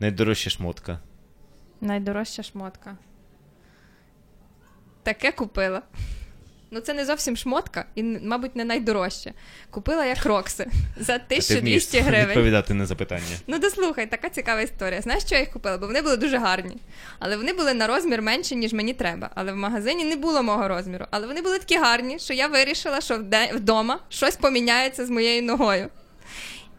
Найдорожча шмотка. Найдорожча шмотка. Таке купила. Ну, це не зовсім шмотка, і, мабуть, не найдорожче. Купила я крокси *laughs* за А ти 1200 гривень. відповідати на запитання. Ну, дослухай, така цікава історія. Знаєш, що я їх купила? Бо вони були дуже гарні. Але вони були на розмір менше, ніж мені треба. Але в магазині не було мого розміру. Але вони були такі гарні, що я вирішила, що вдома щось поміняється з моєю ногою.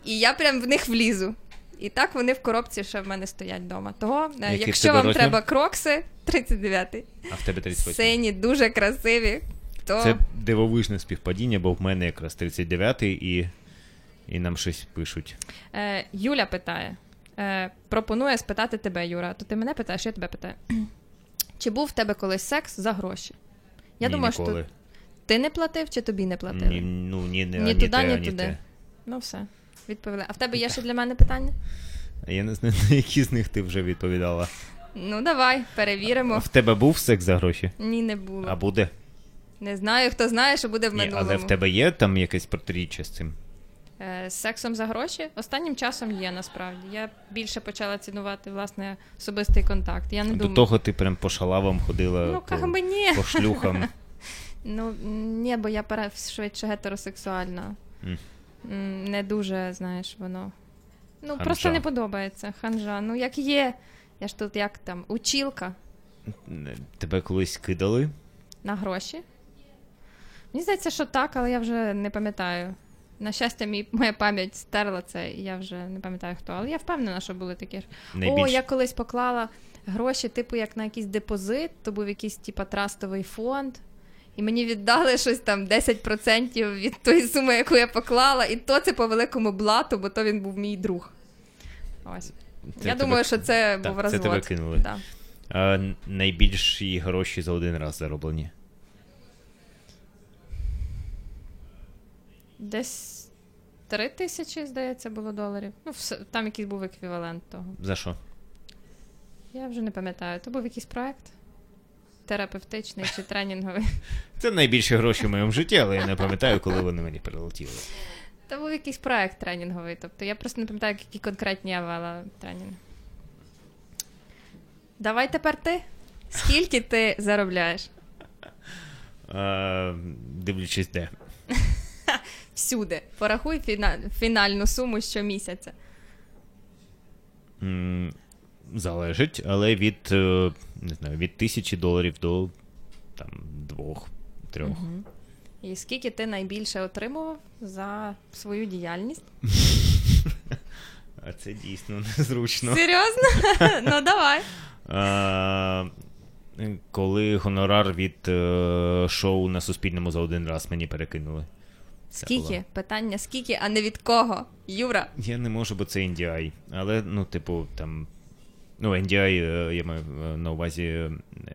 І я прям в них влізу. І так вони в коробці ще в мене стоять вдома. Того, е, Який в якщо вам розмір? треба крокси, 39-й. А в тебе 38. Сині, дуже красиві. То Це дивовижне співпадіння, бо в мене якраз 39-й і, і нам щось пишуть. е, Юля питає: е, пропонує спитати тебе, Юра. То ти мене питаєш, я тебе питаю. *clears throat* Чи був в тебе колись секс за гроші? Я ні, думаю, ніколи. що ти не платив чи тобі не платили? Ні, ну, ні, ні, Ні туди, те, ні туди. те. Ну все, відповіли. А в тебе є ще для мене питання? Я не знаю, *laughs* на які з них ти вже відповідала. Ну давай, перевіримо. А В тебе був секс за гроші? Ні, не було. А буде? Не знаю, хто знає, що буде в Ні, минулому. але в тебе є там якесь протиріччя з цим? Е, З сексом за гроші останнім часом є насправді. Я більше почала цінувати власне особистий контакт. Я не До думаю. того ти прям по шалавам ходила Ну, по, как би ні. по шлюхам. *laughs* Ну ні, бо я швидше гетеросексуальна. Не дуже, знаєш, воно. Ну, Ханжа. просто не подобається. Ханжа. Ну, як є. Я ж тут як там, учілка Тебе колись кидали? на гроші. Мені здається, що так, але я вже не пам'ятаю. На щастя, мій, моя пам'ять стерла це, і я вже не пам'ятаю хто. Але я впевнена, що були такі ж. О, я колись поклала гроші, типу, як на якийсь депозит, то був якийсь, типу, трастовий фонд. І мені віддали щось там 10% від тої суми, яку я поклала, і то це по великому блату, бо то він був мій друг. Ось. Це я тебе- думаю, що це Так, був це тебе кинули. Да. А найбільші гроші за один раз зароблені. Десь 3 тисячі, здається, було доларів. Ну, там якийсь був еквівалент того. За що? Я вже не пам'ятаю. То був якийсь проект терапевтичний чи *laughs* тренінговий. Це найбільші гроші в моєму житті, але я не пам'ятаю, коли вони мені прилетіли. Це був якийсь проект тренінговий. Тобто я просто не пам'ятаю, які конкретні я вела тренінги. Давай тепер ти. Скільки ти заробляєш? Дивлячись де. Всюди. Порахуй фіна... фінальну суму щомісяця. М, Залежить, але від, е, не знаю, від тисячі доларів до там, двох, трьох. І скільки ти найбільше отримував за свою діяльність? *laughs* А це дійсно незручно. Серйозно? *laughs* ну давай. А, коли гонорар від е, шоу на Суспільному за один раз мені перекинули. Скільки? було. Питання скільки, а не від кого? Юра. Я не можу, бо це NDI. Але, ну, типу, там. Ну, NDI, е, я маю е, на увазі, е,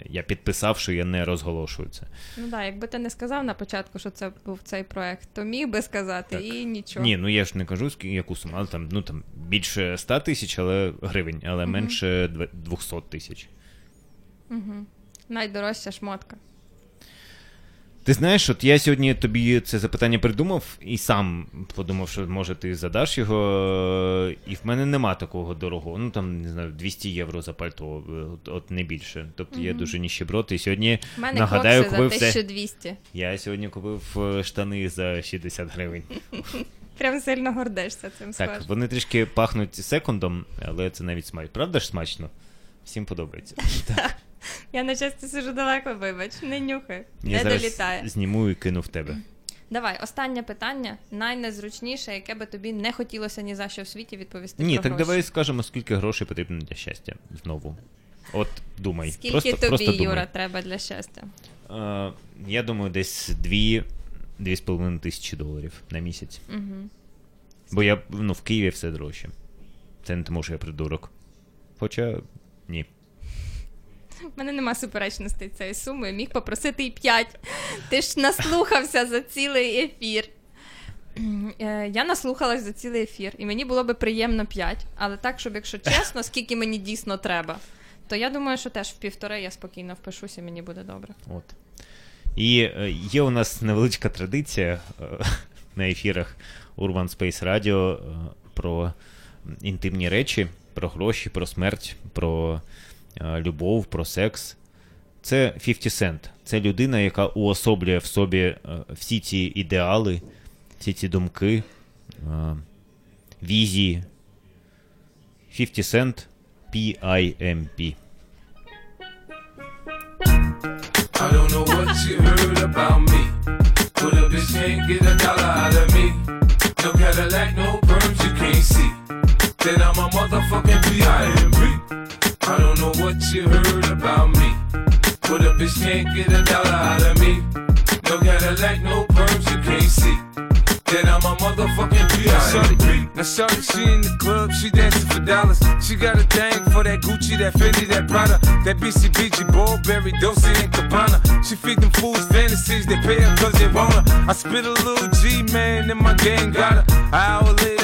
я підписав, що я не розголошую це. Ну так, якби ти не сказав на початку, що це був цей проект, то міг би сказати Так. і нічого. Ні, ну я ж не кажу, яку суму, але там, ну, там більше 100 тисяч але, гривень, але менше дв- 200 тисяч. Найдорожча шмотка. Ти знаєш, от я сьогодні тобі це запитання придумав і сам подумав, що може ти задаш його, і в мене нема такого дорогого. Ну там не знаю, 200 євро за пальто, е, от, от не більше. Тобто я дуже ніщеброд, і сьогодні У мене нагадаю, кокси за купив все. Я сьогодні купив е, штани за 60 гривень. *laughs* Прям сильно гордишся цим Так, схоже. вони трішки пахнуть секундом, але це навіть смачно. Правда ж смачно? Всім подобається. *laughs* Так. Я на щастя сижу далеко, вибач, не нюхай, Я не зараз долітає. зніму і кину в тебе. Давай, останнє питання, найнезручніше, яке би тобі не хотілося ні за що в світі відповісти. Ні, про так гроші. давай скажемо, скільки грошей потрібно для щастя знову. От думай. Скільки просто, тобі, просто думай. Юра, треба для щастя? Е, я думаю, десь дві, дві з половиною тисячі доларів на місяць. Угу. Бо я ну, в Києві все дорожче. Це не тому, що я придурок. Хоча ні. У мене нема суперечностей цієї суми, міг попросити і 5. Ти ж наслухався за цілий ефір. Е, Я наслухалась за цілий ефір, і мені було би приємно 5. Але так, щоб якщо чесно, скільки мені дійсно треба, то я думаю, що теж в півтори я спокійно впишуся, мені буде добре. От. І е, є у нас невеличка традиція е, *laughs* на ефірах Urban Space Radio про інтимні речі, про гроші, про смерть, про любов, про секс. Це 50 Cent. Це людина, яка уособлює в собі е, всі ці ідеали, всі ці думки, е, візії. 50 Cent P.I.M.P. I don't know what you heard about me. But a bitch can't get a dollar out of me. No Cadillac, no perms, you can't see. Then I'm a motherfucking B.I.M.B. I don't know what you heard about me. But a bitch can't get a dollar out of me. No Cadillac, no perms, you can't see. Then I'm a motherfucking P.I.M.P. now shorty, she in the club, she dancing for dollars. She got a thing for that Gucci, that Fendi, that Prada, that BCBG, Burberry, Dolce and Gabbana. She feed them fools fantasies, they pay her cause they want her. I spit a little G, man, and my gang got her. An hour later,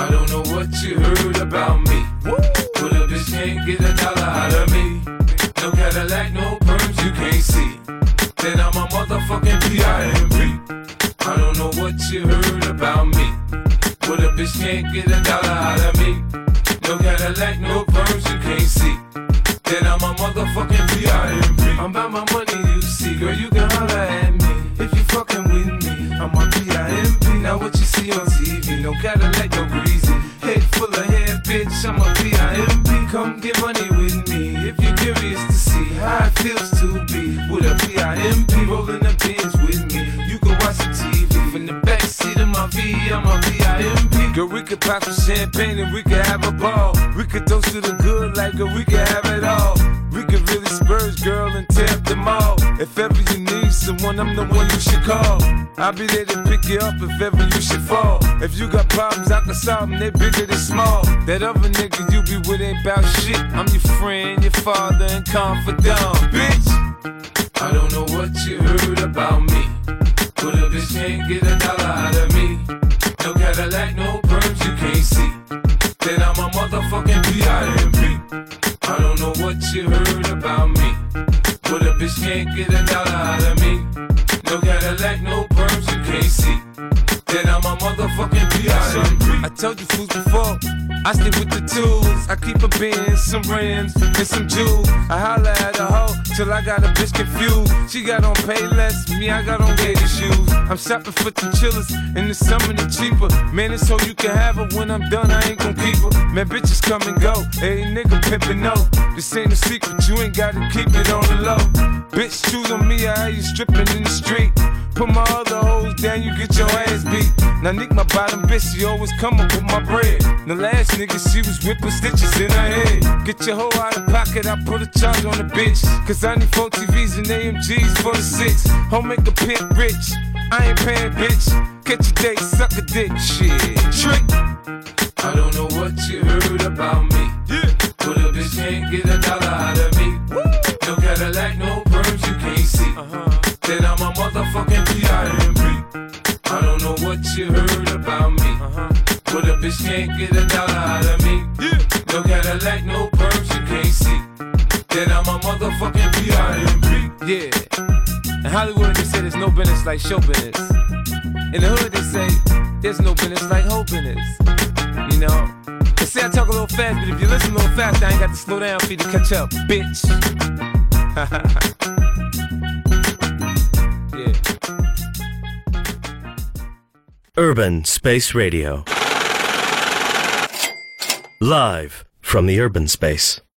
I don't know what you heard about me. But a bitch can't get a dollar out of me. No Cadillac, no perms, you can't see. Then I'm a motherfucking P.I.M.P. I don't know what you heard about me. But a bitch can't get a dollar out of me. No Cadillac, no perms, you can't see. Then I'm a motherfucking P.I.M.P. I'm about my money, you see. Girl, you can holler at me. If you fucking with me, I'm a P.I.M.P. Now what you see on TV, no Cadillac, no greasy. Head full of hair, bitch, I'm a P.I.M.P. Come get money with me if you're curious to see how it feels to be with a P.I.M.P. Rolling the my V, I'm a P.I.M.P. Girl, we could pop some champagne and we could have a ball. We could toast to the good like girl, we could have it all. We could really spurge, girl, and tear up the mall. If ever you need someone, I'm the one you should call. I'll be there to pick you up if ever you should fall. If you got problems, I can solve them, they bigger than small. That other nigga you be with ain't bout shit. I'm your friend, your father, and confidant, bitch. I don't know what you heard about me. But a bitch can't get a dollar out of me. No Cadillac, no perms, you can't see. Then I'm a motherfucking P.I.M.P. I don't know what you heard about me. But a bitch can't get a dollar out of me. No Cadillac, no perms, you can't see. Then I'm a motherfucking P.I.M.P. I told you fools before. I stay with the tools. I keep a bin, some rims, and some jewels. I holla at till I got a bitch confused. She got on pay less, me I got on gator shoes. I'm shopping for the chillers, in the summer the cheaper. Man, it's so you can have her when I'm done. I ain't gon' keep her. Man, bitches come and go. Hey, nigga pimpin' no. This ain't a secret, you ain't gotta keep it on the low. Bitch, choose on me, I you stripping in the street. Put my other hoes down, you get your ass beat. Now Nick, my bottom bitch, she always come up with my bread. The last nigga, she was whipping stitches in her head. Get your hoe out of pocket, I put a charge on the bitch. Cause I need four TVs and AMGs for the six. Home make a pimp rich. I ain't paying, bitch. Catch a date, suck a dick, shit. Trick. I don't know what you heard about me. Yeah. But a bitch can't get a dollar out of me. No Cadillac, no perms, you can't see. Uh-huh. Then I'm a motherfucking P.I.M.P. I don't know what you heard about me. Uh-huh. But a bitch can't get a dollar out of me. No Cadillac, no motherfucking P.I.M.P. Yeah. In Hollywood, they say there's no business like show business. In the hood, they say there's no business like hoe business. You know? They say I talk a little fast, but if you listen a little fast, I ain't got to slow down for you to catch up, bitch. *laughs* yeah. Urban Space Radio. Live from the urban space.